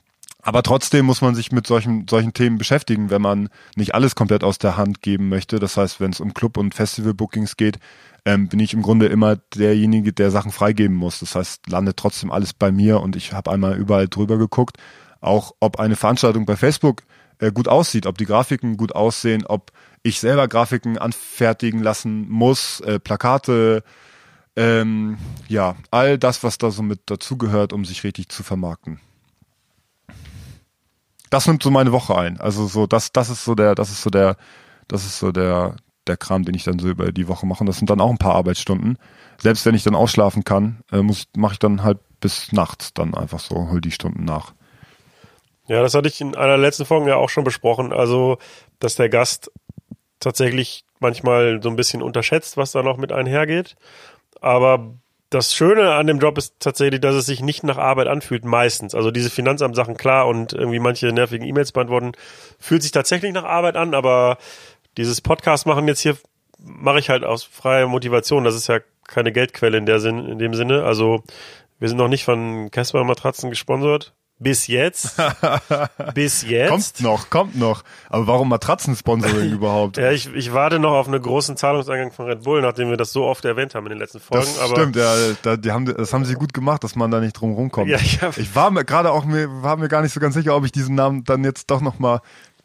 aber trotzdem muss man sich mit solchen, solchen Themen beschäftigen, wenn man nicht alles komplett aus der Hand geben möchte. Das heißt, wenn es um Club- und Festival-Bookings geht, ähm, bin ich im Grunde immer derjenige, der Sachen freigeben muss. Das heißt, landet trotzdem alles bei mir und ich habe einmal überall drüber geguckt, auch ob eine Veranstaltung bei Facebook äh, gut aussieht, ob die Grafiken gut aussehen, ob ich selber Grafiken anfertigen lassen muss, äh, Plakate, ähm, ja, all das, was da so mit dazugehört, um sich richtig zu vermarkten. Das nimmt so meine Woche ein. Also so, das, das ist so der, das ist so der, das ist so der, der Kram, den ich dann so über die Woche mache. Und das sind dann auch ein paar Arbeitsstunden. Selbst wenn ich dann ausschlafen kann, äh, muss, mache ich dann halt bis nachts dann einfach so, hol die Stunden nach. Ja, das hatte ich in einer letzten Folge ja auch schon besprochen. Also, dass der Gast tatsächlich manchmal so ein bisschen unterschätzt, was da noch mit einhergeht. Aber das Schöne an dem Job ist tatsächlich, dass es sich nicht nach Arbeit anfühlt, meistens. Also diese Finanzamtsachen, klar, und irgendwie manche nervigen E-Mails beantworten, fühlt sich tatsächlich nach Arbeit an, aber dieses Podcast machen jetzt hier mache ich halt aus freier Motivation. Das ist ja keine Geldquelle in der Sinn, in dem Sinne. Also wir sind noch nicht von Casper Matratzen gesponsert. Bis jetzt. Bis jetzt. Kommt noch, kommt noch. Aber warum Matratzen-Sponsoring überhaupt? Ja, ich, ich warte noch auf einen großen Zahlungseingang von Red Bull, nachdem wir das so oft erwähnt haben in den letzten Folgen. Das aber stimmt, ja, da, die haben, das haben sie gut gemacht, dass man da nicht drum rumkommt. Ja, ich hab- ich war mir gerade auch mir, war mir gar nicht so ganz sicher, ob ich diesen Namen dann jetzt doch noch mal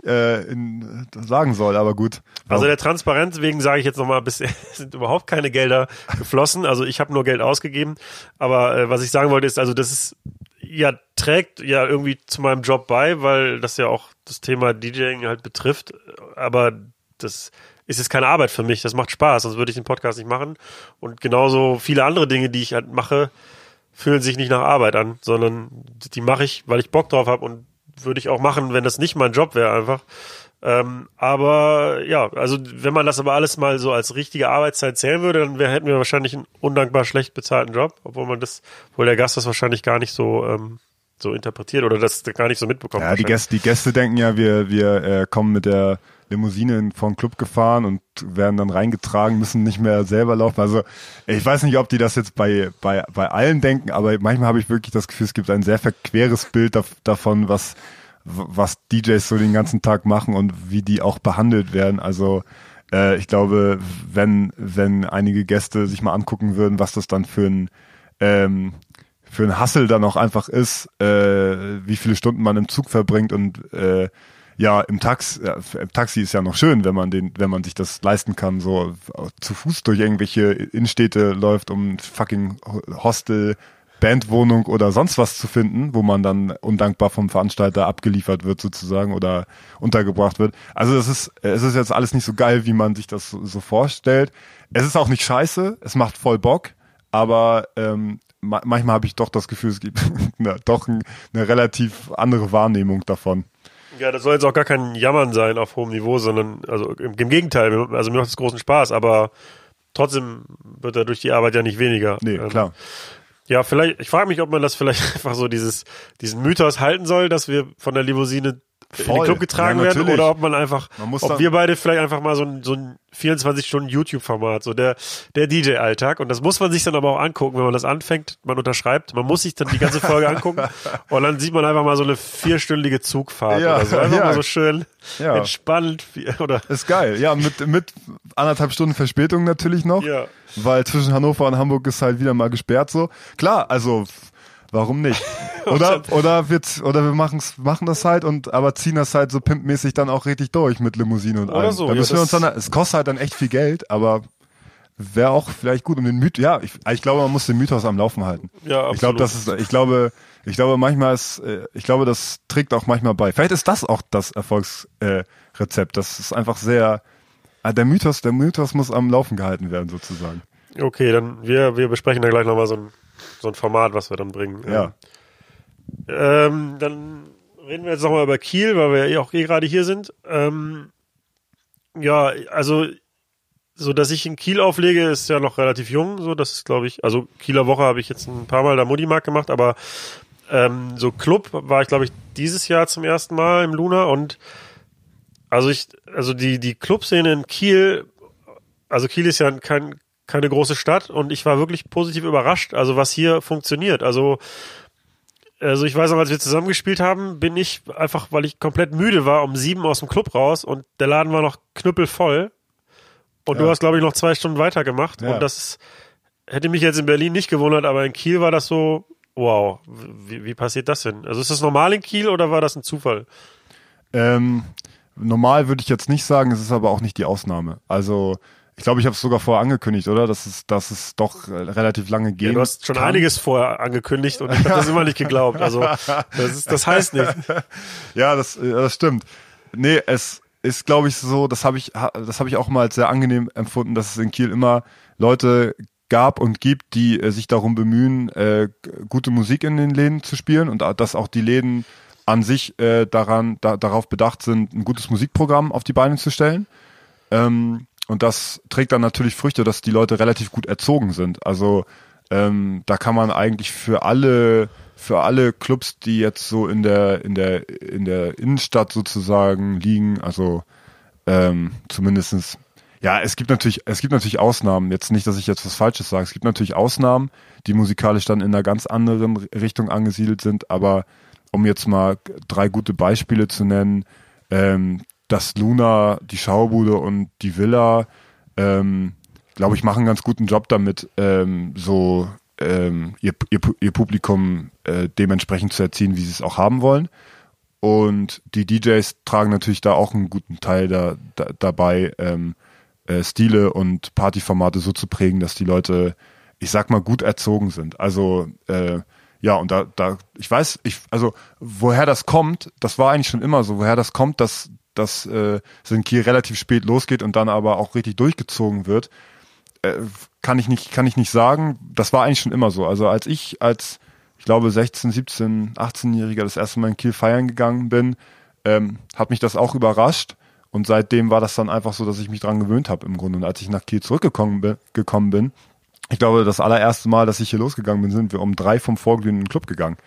äh, in, sagen soll, aber gut. Also der Transparenz wegen sage ich jetzt nochmal, bisher sind überhaupt keine Gelder geflossen. Also ich habe nur Geld ausgegeben. Aber äh, was ich sagen wollte ist, also das ist ja trägt ja irgendwie zu meinem Job bei, weil das ja auch das Thema DJing halt betrifft. Aber das ist jetzt keine Arbeit für mich. Das macht Spaß, sonst würde ich den Podcast nicht machen. Und genauso viele andere Dinge, die ich halt mache, fühlen sich nicht nach Arbeit an, sondern die mache ich, weil ich Bock drauf habe und würde ich auch machen, wenn das nicht mein Job wäre einfach. Ähm, aber ja, also wenn man das aber alles mal so als richtige Arbeitszeit zählen würde, dann wär, hätten wir wahrscheinlich einen undankbar schlecht bezahlten Job, obwohl man das, obwohl der Gast das wahrscheinlich gar nicht so ähm, so interpretiert oder das gar nicht so mitbekommt. Ja, die. Gäste, die Gäste denken ja, wir, wir äh, kommen mit der Limousine vom Club gefahren und werden dann reingetragen, müssen nicht mehr selber laufen. Also ich weiß nicht, ob die das jetzt bei, bei, bei allen denken, aber manchmal habe ich wirklich das Gefühl, es gibt ein sehr verqueres Bild dav- davon, was, was DJs so den ganzen Tag machen und wie die auch behandelt werden. Also äh, ich glaube, wenn, wenn einige Gäste sich mal angucken würden, was das dann für ein ähm, für ein Hassel dann auch einfach ist, äh, wie viele Stunden man im Zug verbringt und äh, ja, im Taxi, ja, im Taxi ist ja noch schön, wenn man den, wenn man sich das leisten kann, so zu Fuß durch irgendwelche Innenstädte läuft, um fucking Hostel, Bandwohnung oder sonst was zu finden, wo man dann undankbar vom Veranstalter abgeliefert wird sozusagen oder untergebracht wird. Also es ist, es ist jetzt alles nicht so geil, wie man sich das so, so vorstellt. Es ist auch nicht scheiße, es macht voll Bock, aber ähm, ma manchmal habe ich doch das Gefühl, es gibt na, doch ein, eine relativ andere Wahrnehmung davon. Ja, das soll jetzt auch gar kein Jammern sein auf hohem Niveau, sondern also im, im Gegenteil, also mir macht es großen Spaß, aber trotzdem wird er durch die Arbeit ja nicht weniger. Nee, Ähm, klar. Ja, vielleicht, ich frage mich, ob man das vielleicht einfach so dieses, diesen Mythos halten soll, dass wir von der Limousine in den Voll. Club getragen Ja, werden oder ob man einfach, Man muss ob wir beide vielleicht einfach mal so ein, so ein 24-Stunden-YouTube-Format, so der, der DJ-Alltag und das muss man sich dann aber auch angucken, wenn man das anfängt, man unterschreibt, man muss sich dann die ganze Folge angucken und dann sieht man einfach mal so eine vierstündige Zugfahrt Ja, oder so, einfach ja. mal so schön Ja. entspannt wie- oder Ist geil. Ja, mit, mit anderthalb Stunden Verspätung natürlich noch. Ja. Weil zwischen Hannover und Hamburg ist halt wieder mal gesperrt so. Klar, also warum nicht? Oder, oder wir, oder wir machen's, machen das halt und aber ziehen das halt so pimpmäßig dann auch richtig durch mit Limousine und Oder allem. so, Da ja, müssen wir das- uns dann, es kostet halt dann echt viel Geld, aber wäre auch vielleicht gut. Und den Mythos, ja, ich, ich glaube, man muss den Mythos am Laufen halten. Ja, Ich glaube, absolut. das ist, ich glaube, ich glaube, manchmal ist, äh, ich glaube, das trägt auch manchmal bei. Vielleicht ist das auch das Erfolgsrezept. Äh, Rezept. das ist einfach sehr, ah, der Mythos, der Mythos muss am Laufen gehalten werden, sozusagen. Okay, dann wir, wir besprechen da gleich nochmal so ein, so ein Format, was wir dann bringen. Ja. Ähm, dann reden wir jetzt nochmal über Kiel, weil wir ja auch eh gerade hier sind. Ähm, ja, also so, dass ich in Kiel auflege, ist ja noch relativ jung. So, das ist, glaube ich, also Kieler Woche habe ich jetzt ein paar Mal da Mudimark gemacht, aber ähm, so Club war ich, glaube ich, dieses Jahr zum ersten Mal im Luna und also ich, also die, die Clubszene in Kiel, also Kiel ist ja kein, keine große Stadt und ich war wirklich positiv überrascht, also was hier funktioniert. Also also ich weiß noch, als wir zusammengespielt haben, bin ich einfach, weil ich komplett müde war, um sieben aus dem Club raus und der Laden war noch knüppelvoll. Und Ja. du hast, glaube ich, noch zwei Stunden weitergemacht. Ja. Und das hätte mich jetzt in Berlin nicht gewundert, aber in Kiel war das so, wow, wie, wie passiert das denn? Also ist das normal in Kiel oder war das ein Zufall? Ähm, normal würde ich jetzt nicht sagen, es ist aber auch nicht die Ausnahme. Also ich glaube, ich habe es sogar vorher angekündigt, oder? Dass es, dass es doch äh, relativ lange gehen Ja, du hast schon kann. einiges vorher angekündigt und ich habe das immer nicht geglaubt. Also das, ist, das heißt nicht. Ja, das, äh, das stimmt. Nee, es ist, glaube ich, so, das habe ich, das habe ich auch mal als sehr angenehm empfunden, dass es in Kiel immer Leute gab und gibt, die äh, sich darum bemühen, äh, gute Musik in den Läden zu spielen und dass auch die Läden an sich äh, daran, da, darauf bedacht sind, ein gutes Musikprogramm auf die Beine zu stellen. Ähm, und das trägt dann natürlich Früchte, dass die Leute relativ gut erzogen sind. Also ähm, da kann man eigentlich für alle für alle Clubs, die jetzt so in der in der in der Innenstadt sozusagen liegen, also ähm, zumindestens ja, es gibt natürlich es gibt natürlich Ausnahmen. Jetzt nicht, dass ich jetzt was Falsches sage. Es gibt natürlich Ausnahmen, die musikalisch dann in einer ganz anderen Richtung angesiedelt sind. Aber um jetzt mal drei gute Beispiele zu nennen, ähm, das Luna, die Schaubude und die Villa, ähm, glaube ich, machen einen ganz guten Job damit, ähm, so ähm, ihr, ihr, ihr Publikum äh, dementsprechend zu erziehen, wie sie es auch haben wollen. Und die DJs tragen natürlich da auch einen guten Teil da, da, dabei, ähm, äh, Stile und Partyformate so zu prägen, dass die Leute, ich sag mal, gut erzogen sind. Also äh, ja, und da, da, ich weiß, ich, also woher das kommt, das war eigentlich schon immer so, woher das kommt, dass, dass äh, es in Kiel relativ spät losgeht und dann aber auch richtig durchgezogen wird, äh, kann ich nicht, kann ich nicht sagen. Das war eigentlich schon immer so. Also als ich als, ich glaube 16, 17, 18-Jähriger das erste Mal in Kiel feiern gegangen bin, ähm, hat mich das auch überrascht. Und seitdem war das dann einfach so, dass ich mich dran gewöhnt habe im Grunde. Und als ich nach Kiel zurückgekommen bin, gekommen bin, ich glaube, das allererste Mal, dass ich hier losgegangen bin, sind wir um drei vom vorglühenden Club gegangen.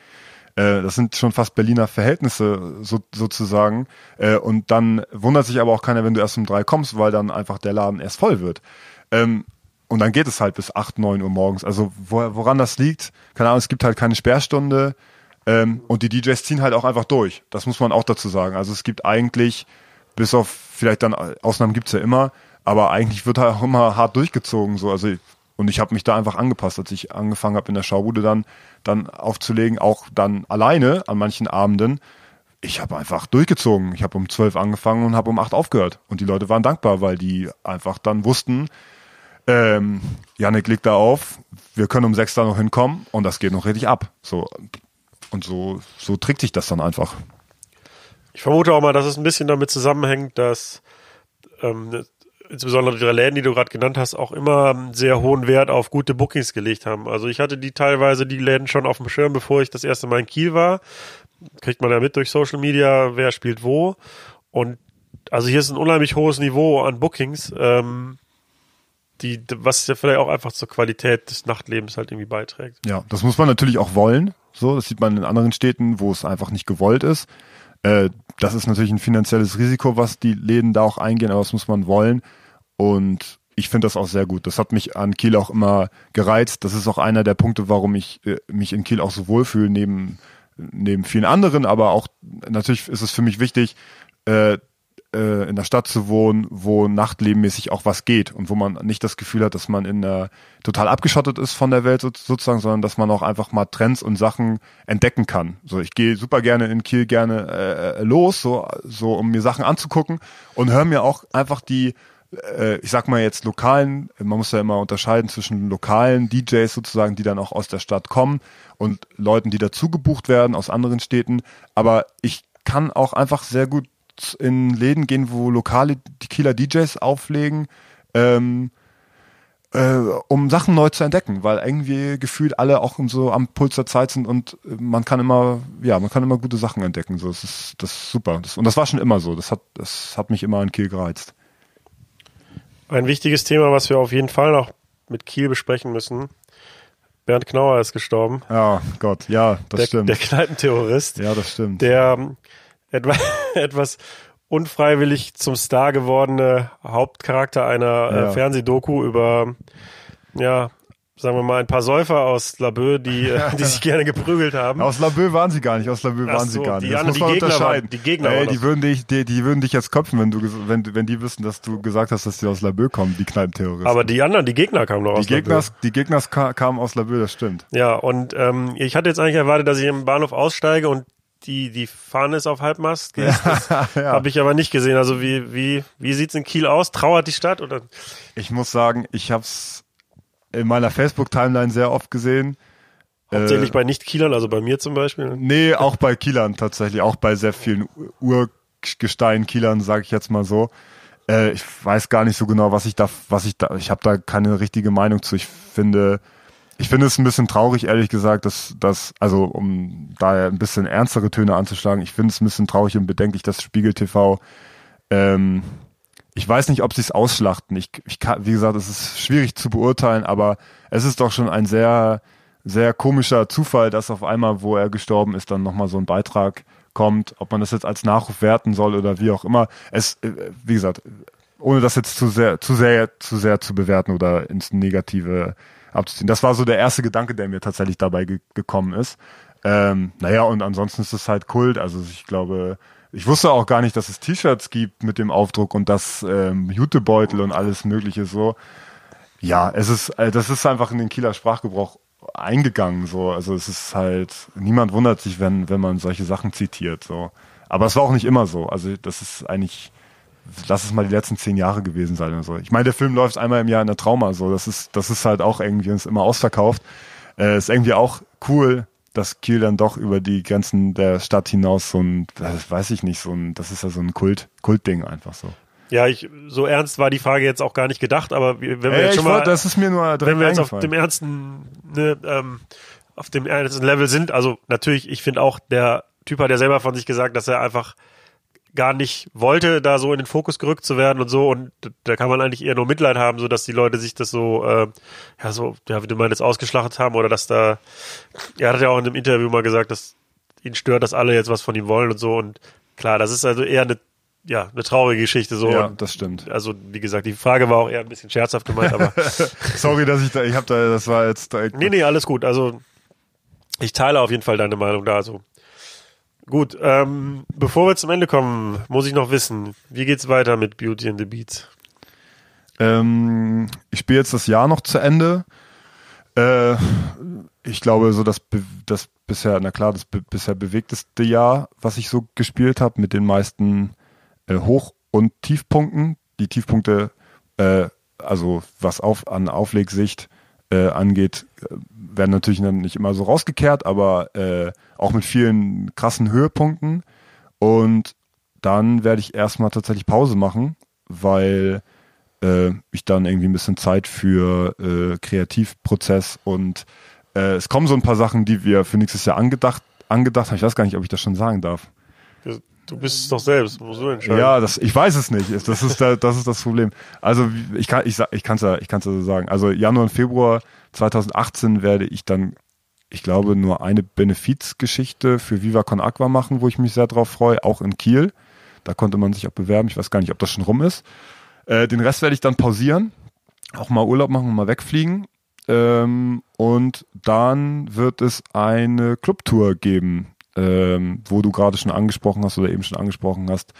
Äh, das sind schon fast Berliner Verhältnisse so, sozusagen. Äh, und dann wundert sich aber auch keiner, wenn du erst um drei kommst, weil dann einfach der Laden erst voll wird. Ähm, und dann geht es halt bis acht, neun Uhr morgens. Also wo, woran das liegt, keine Ahnung, es gibt halt keine Sperrstunde. Ähm, und die DJs ziehen halt auch einfach durch. Das muss man auch dazu sagen. Also es gibt eigentlich, bis auf vielleicht dann Ausnahmen gibt's ja immer, aber eigentlich wird halt auch immer hart durchgezogen. So. Also und ich habe mich da einfach angepasst, als ich angefangen habe in der Schaubude dann dann aufzulegen, auch dann alleine an manchen Abenden. Ich habe einfach durchgezogen. Ich habe um zwölf angefangen und habe um acht aufgehört. Und die Leute waren dankbar, weil die einfach dann wussten, ähm, Janik legt da auf, wir können um sechs da noch hinkommen und das geht noch richtig ab. So und so so trägt sich das dann einfach. Ich vermute auch mal, dass es ein bisschen damit zusammenhängt, dass ähm, insbesondere die Läden, die du gerade genannt hast, auch immer sehr hohen Wert auf gute Bookings gelegt haben. Also ich hatte die teilweise die Läden schon auf dem Schirm, bevor ich das erste Mal in Kiel war. Kriegt man ja mit durch Social Media, wer spielt wo. Und also hier ist ein unheimlich hohes Niveau an Bookings, ähm, die, was ja vielleicht auch einfach zur Qualität des Nachtlebens halt irgendwie beiträgt. Ja, das muss man natürlich auch wollen. So, das sieht man in anderen Städten, wo es einfach nicht gewollt ist. Äh, das ist natürlich ein finanzielles Risiko, was die Läden da auch eingehen, aber das muss man wollen. Und ich finde das auch sehr gut. Das hat mich an Kiel auch immer gereizt. Das ist auch einer der Punkte, warum ich äh, mich in Kiel auch so wohlfühle, neben, neben vielen anderen. Aber auch natürlich ist es für mich wichtig, äh, äh, in der Stadt zu wohnen, wo nachtlebenmäßig auch was geht und wo man nicht das Gefühl hat, dass man in der total abgeschottet ist von der Welt so, sozusagen, sondern dass man auch einfach mal Trends und Sachen entdecken kann. So, ich gehe super gerne in Kiel gerne äh, los, so, so um mir Sachen anzugucken und höre mir auch einfach die äh, ich sag mal jetzt lokalen, man muss ja immer unterscheiden zwischen lokalen DJs sozusagen, die dann auch aus der Stadt kommen und Leuten, die dazu gebucht werden aus anderen Städten. Aber ich kann auch einfach sehr gut in Läden gehen, wo lokale Kieler DJs auflegen, ähm, äh, um Sachen neu zu entdecken, weil irgendwie gefühlt alle auch so am Puls der Zeit sind und man kann immer, ja, man kann immer gute Sachen entdecken. So, das ist, das ist super. Das, und das war schon immer so. Das hat, das hat mich immer in Kiel gereizt. Ein wichtiges Thema, was wir auf jeden Fall noch mit Kiel besprechen müssen. Bernd Knauer ist gestorben. Ja, Gott, ja, das der, stimmt. Der Kneipenterrorist. ja, das stimmt. Der ähm, etwa, etwas unfreiwillig zum Star gewordene Hauptcharakter einer Ja. äh, Fernsehdoku über ja, sagen wir mal, ein paar Säufer aus Labö, die, äh, die sich gerne geprügelt haben. Aus Labö waren sie gar nicht, aus Labö waren so, sie gar die nicht. Das anderen- muss man die Gegner waren- unterscheiden. die Gegner Ey, waren die das. würden dich, die, die würden dich jetzt köpfen, wenn du, wenn, wenn die wüssten, dass du gesagt hast, dass die aus Labö kommen, die Kneipenterroristen. Aber die anderen, die Gegner kamen noch aus die Labö. Die Gegners ka kamen aus Labö, das stimmt. Ja, und ähm, ich hatte jetzt eigentlich erwartet, dass ich im Bahnhof aussteige und die, die Fahne ist auf Halbmast. Das Ja. habe ich aber nicht gesehen. Also wie, wie, wie sieht's in Kiel aus? Trauert die Stadt? Oder? Ich muss sagen, ich habe es in meiner Facebook-Timeline sehr oft gesehen. Hauptsächlich Äh, bei Nicht-Kielern, also bei mir zum Beispiel. Nee, auch bei Kielern tatsächlich, auch bei sehr vielen Urgestein Kielern, sage ich jetzt mal so. Äh, ich weiß gar nicht so genau, was ich da, was ich da, ich habe da keine richtige Meinung zu. Ich finde, ich finde es ein bisschen traurig, ehrlich gesagt, dass, dass, also um da ein bisschen ernstere Töne anzuschlagen, ich finde es ein bisschen traurig und bedenklich, dass Spiegel TV, ähm, ich weiß nicht, ob sie es ausschlachten. Ich, ich kann, wie gesagt, es ist schwierig zu beurteilen, aber es ist doch schon ein sehr, sehr komischer Zufall, dass auf einmal, wo er gestorben ist, dann nochmal so ein Beitrag kommt, ob man das jetzt als Nachruf werten soll oder wie auch immer. Es, äh, wie gesagt, ohne das jetzt zu sehr, zu sehr, zu sehr zu bewerten oder ins Negative abzuziehen. Das war so der erste Gedanke, der mir tatsächlich dabei ge gekommen ist. Ähm, naja, und ansonsten ist es halt Kult. Also ich glaube, ich wusste auch gar nicht, dass es T-Shirts gibt mit dem Aufdruck und das ähm, Jutebeutel und alles mögliche so. Ja, es ist, äh, das ist einfach in den Kieler Sprachgebrauch eingegangen so. Also es ist halt, niemand wundert sich, wenn, wenn man solche Sachen zitiert so. Aber es war auch nicht immer so. Also das ist eigentlich, lass es mal die letzten zehn Jahre gewesen sein oder so. Ich meine, der Film läuft einmal im Jahr in der Trauma so. Das ist, das ist halt auch irgendwie ist immer ausverkauft. Äh, ist irgendwie auch cool, dass Kiel dann doch über die Grenzen der Stadt hinaus so ein, das weiß ich nicht, so ein, das ist ja so ein Kult, Kultding einfach so. Ja, ich, so ernst war die Frage jetzt auch gar nicht gedacht, aber wenn wir Ey, jetzt schon mal, wollte, das ist mir nur wenn wir jetzt auf dem ernsten, ne, ähm, auf dem ernsten Level sind, also natürlich, ich finde auch, der Typ hat ja selber von sich gesagt, dass er einfach gar nicht wollte, da so in den Fokus gerückt zu werden und so. Und da kann man eigentlich eher nur Mitleid haben, so dass die Leute sich das so, äh, ja, so, ja, wie du meinst, ausgeschlachtet haben oder dass da, er hat ja auch in einem Interview mal gesagt, dass ihn stört, dass alle jetzt was von ihm wollen und so. Und klar, das ist also eher eine, ja, eine traurige Geschichte so. ja, Und das stimmt. also, wie gesagt, die Frage war auch eher ein bisschen scherzhaft gemeint, aber Sorry, dass ich da, ich habe da, das war jetzt direkt. nee, nee, alles gut. Also, ich teile auf jeden Fall deine Meinung da. Also, gut. Ähm, bevor wir zum Ende kommen, muss ich noch wissen, wie geht's weiter mit Beauty and the Beats? Ähm, ich spiele jetzt das Jahr noch zu Ende. Äh, ich glaube, so das, das bisher, na klar, das bisher bewegteste Jahr, was ich so gespielt habe, mit den meisten äh, Hoch- und Tiefpunkten. Die Tiefpunkte, äh, also was auf, an Auflegsicht äh, angeht, äh, werden natürlich dann nicht immer so rausgekehrt, aber äh, auch mit vielen krassen Höhepunkten. Und dann werde ich erstmal tatsächlich Pause machen, weil äh, ich dann irgendwie ein bisschen Zeit für äh, Kreativprozess und äh, es kommen so ein paar Sachen, die wir für nächstes Jahr angedacht, angedacht haben. Ich weiß gar nicht, ob ich das schon sagen darf. Du bist es doch selbst, musst du entscheiden. Ja, das, ich weiß es nicht. Das ist, da, das ist das Problem. Also ich kann, ich, ich kann es ja, ich kann's ja so sagen. Also Januar und Februar 2018 werde ich dann, ich glaube, nur eine Benefizgeschichte für Viva Con Aqua machen, wo ich mich sehr drauf freue, auch in Kiel. Da konnte man sich auch bewerben. Ich weiß gar nicht, ob das schon rum ist. Äh, den Rest werde ich dann pausieren, auch mal Urlaub machen und mal wegfliegen. Ähm, und dann wird es eine Clubtour geben, ähm, wo du gerade schon angesprochen hast oder eben schon angesprochen hast,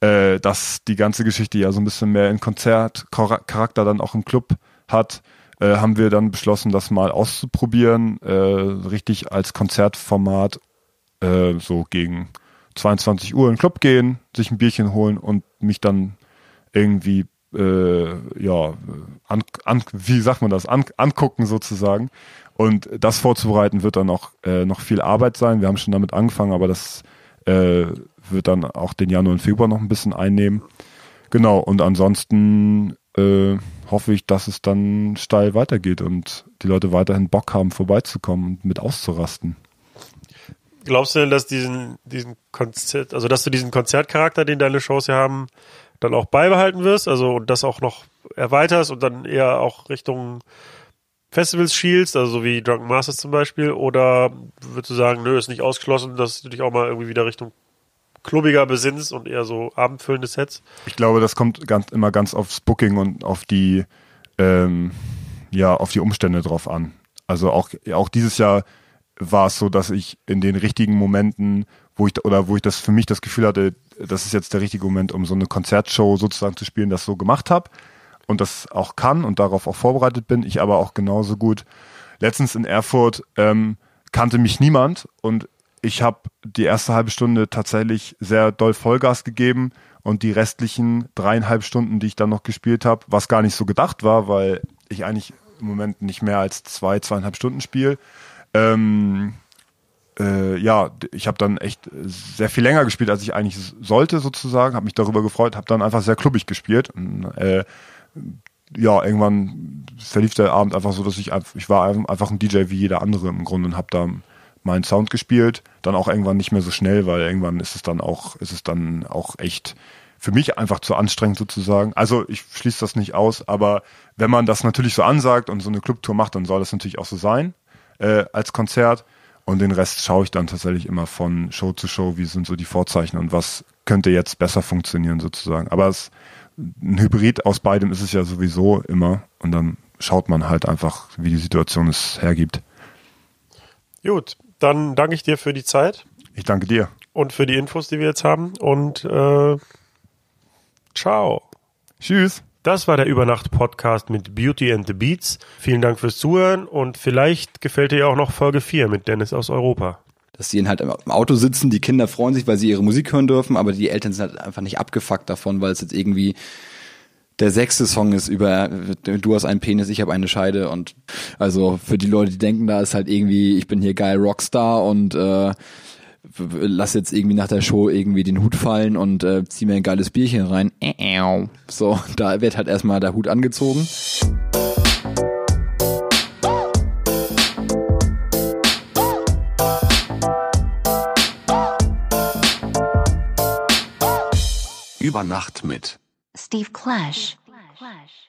äh, dass die ganze Geschichte ja so ein bisschen mehr in Konzertcharakter dann auch im Club hat, äh, haben wir dann beschlossen, das mal auszuprobieren, äh, richtig als Konzertformat, äh, so gegen 22 Uhr in den Club gehen, sich ein Bierchen holen und mich dann irgendwie äh, ja an, an, wie sagt man das an, angucken sozusagen und das vorzubereiten wird dann auch äh, noch viel Arbeit sein. Wir haben schon damit angefangen, aber das äh, wird dann auch den Januar und Februar noch ein bisschen einnehmen. Genau und ansonsten äh, hoffe ich, dass es dann steil weitergeht und die Leute weiterhin Bock haben vorbeizukommen und mit auszurasten. Glaubst du denn, dass diesen, diesen Konzert, also dass du diesen Konzertcharakter, den deine Shows ja haben, dann auch beibehalten wirst, also und das auch noch erweiterst und dann eher auch Richtung Festivals schielst, also so wie Drunken Masters zum Beispiel, oder würdest du sagen, nö, ist nicht ausgeschlossen, dass du dich auch mal irgendwie wieder Richtung klubbiger besinnst und eher so abendfüllende Sets? Ich glaube, das kommt ganz, immer ganz aufs Booking und auf die, ähm, ja auf die Umstände drauf an. Also auch, auch dieses Jahr war es so, dass ich in den richtigen Momenten, wo ich oder wo ich das für mich das Gefühl hatte, das ist jetzt der richtige Moment, um so eine Konzertshow sozusagen zu spielen, das so gemacht habe und das auch kann und darauf auch vorbereitet bin. Ich aber auch genauso gut. Letztens in Erfurt ähm, kannte mich niemand und ich habe die erste halbe Stunde tatsächlich sehr doll Vollgas gegeben und die restlichen dreieinhalb Stunden, die ich dann noch gespielt habe, was gar nicht so gedacht war, weil ich eigentlich im Moment nicht mehr als zwei, zweieinhalb Stunden spiele. Ähm, äh, ja, ich habe dann echt sehr viel länger gespielt, als ich eigentlich sollte sozusagen, habe mich darüber gefreut, habe dann einfach sehr klubbig gespielt. Und, äh, ja, irgendwann verlief der Abend einfach so, dass ich ich war einfach ein DJ wie jeder andere im Grunde und habe da meinen Sound gespielt, dann auch irgendwann nicht mehr so schnell, weil irgendwann ist es dann auch ist es dann auch echt für mich einfach zu anstrengend sozusagen. Also ich schließe das nicht aus, aber wenn man das natürlich so ansagt und so eine Clubtour macht, dann soll das natürlich auch so sein äh, als Konzert. Und den Rest schaue ich dann tatsächlich immer von Show zu Show, wie sind so die Vorzeichen und was könnte jetzt besser funktionieren sozusagen. Aber es, ein Hybrid aus beidem ist es ja sowieso immer und dann schaut man halt einfach, wie die Situation es hergibt. Gut, dann danke ich dir für die Zeit. Ich danke dir. Und für die Infos, die wir jetzt haben. Und äh, ciao. Tschüss. Das war der Übernacht-Podcast mit Beauty and the Beats. Vielen Dank fürs Zuhören und vielleicht gefällt dir ja auch noch Folge 4 mit Dennis aus Europa. Dass die halt im Auto sitzen, die Kinder freuen sich, weil sie ihre Musik hören dürfen, aber die Eltern sind halt einfach nicht abgefuckt davon, weil es jetzt irgendwie der sechste Song ist über du hast einen Penis, ich habe eine Scheide und also für die Leute, die denken, da ist halt irgendwie, ich bin hier geil Rockstar und äh, lass jetzt irgendwie nach der Show irgendwie den Hut fallen und äh, zieh mir ein geiles Bierchen rein. So, da wird halt erstmal der Hut angezogen. Über Nacht mit Steve Clash. Clash.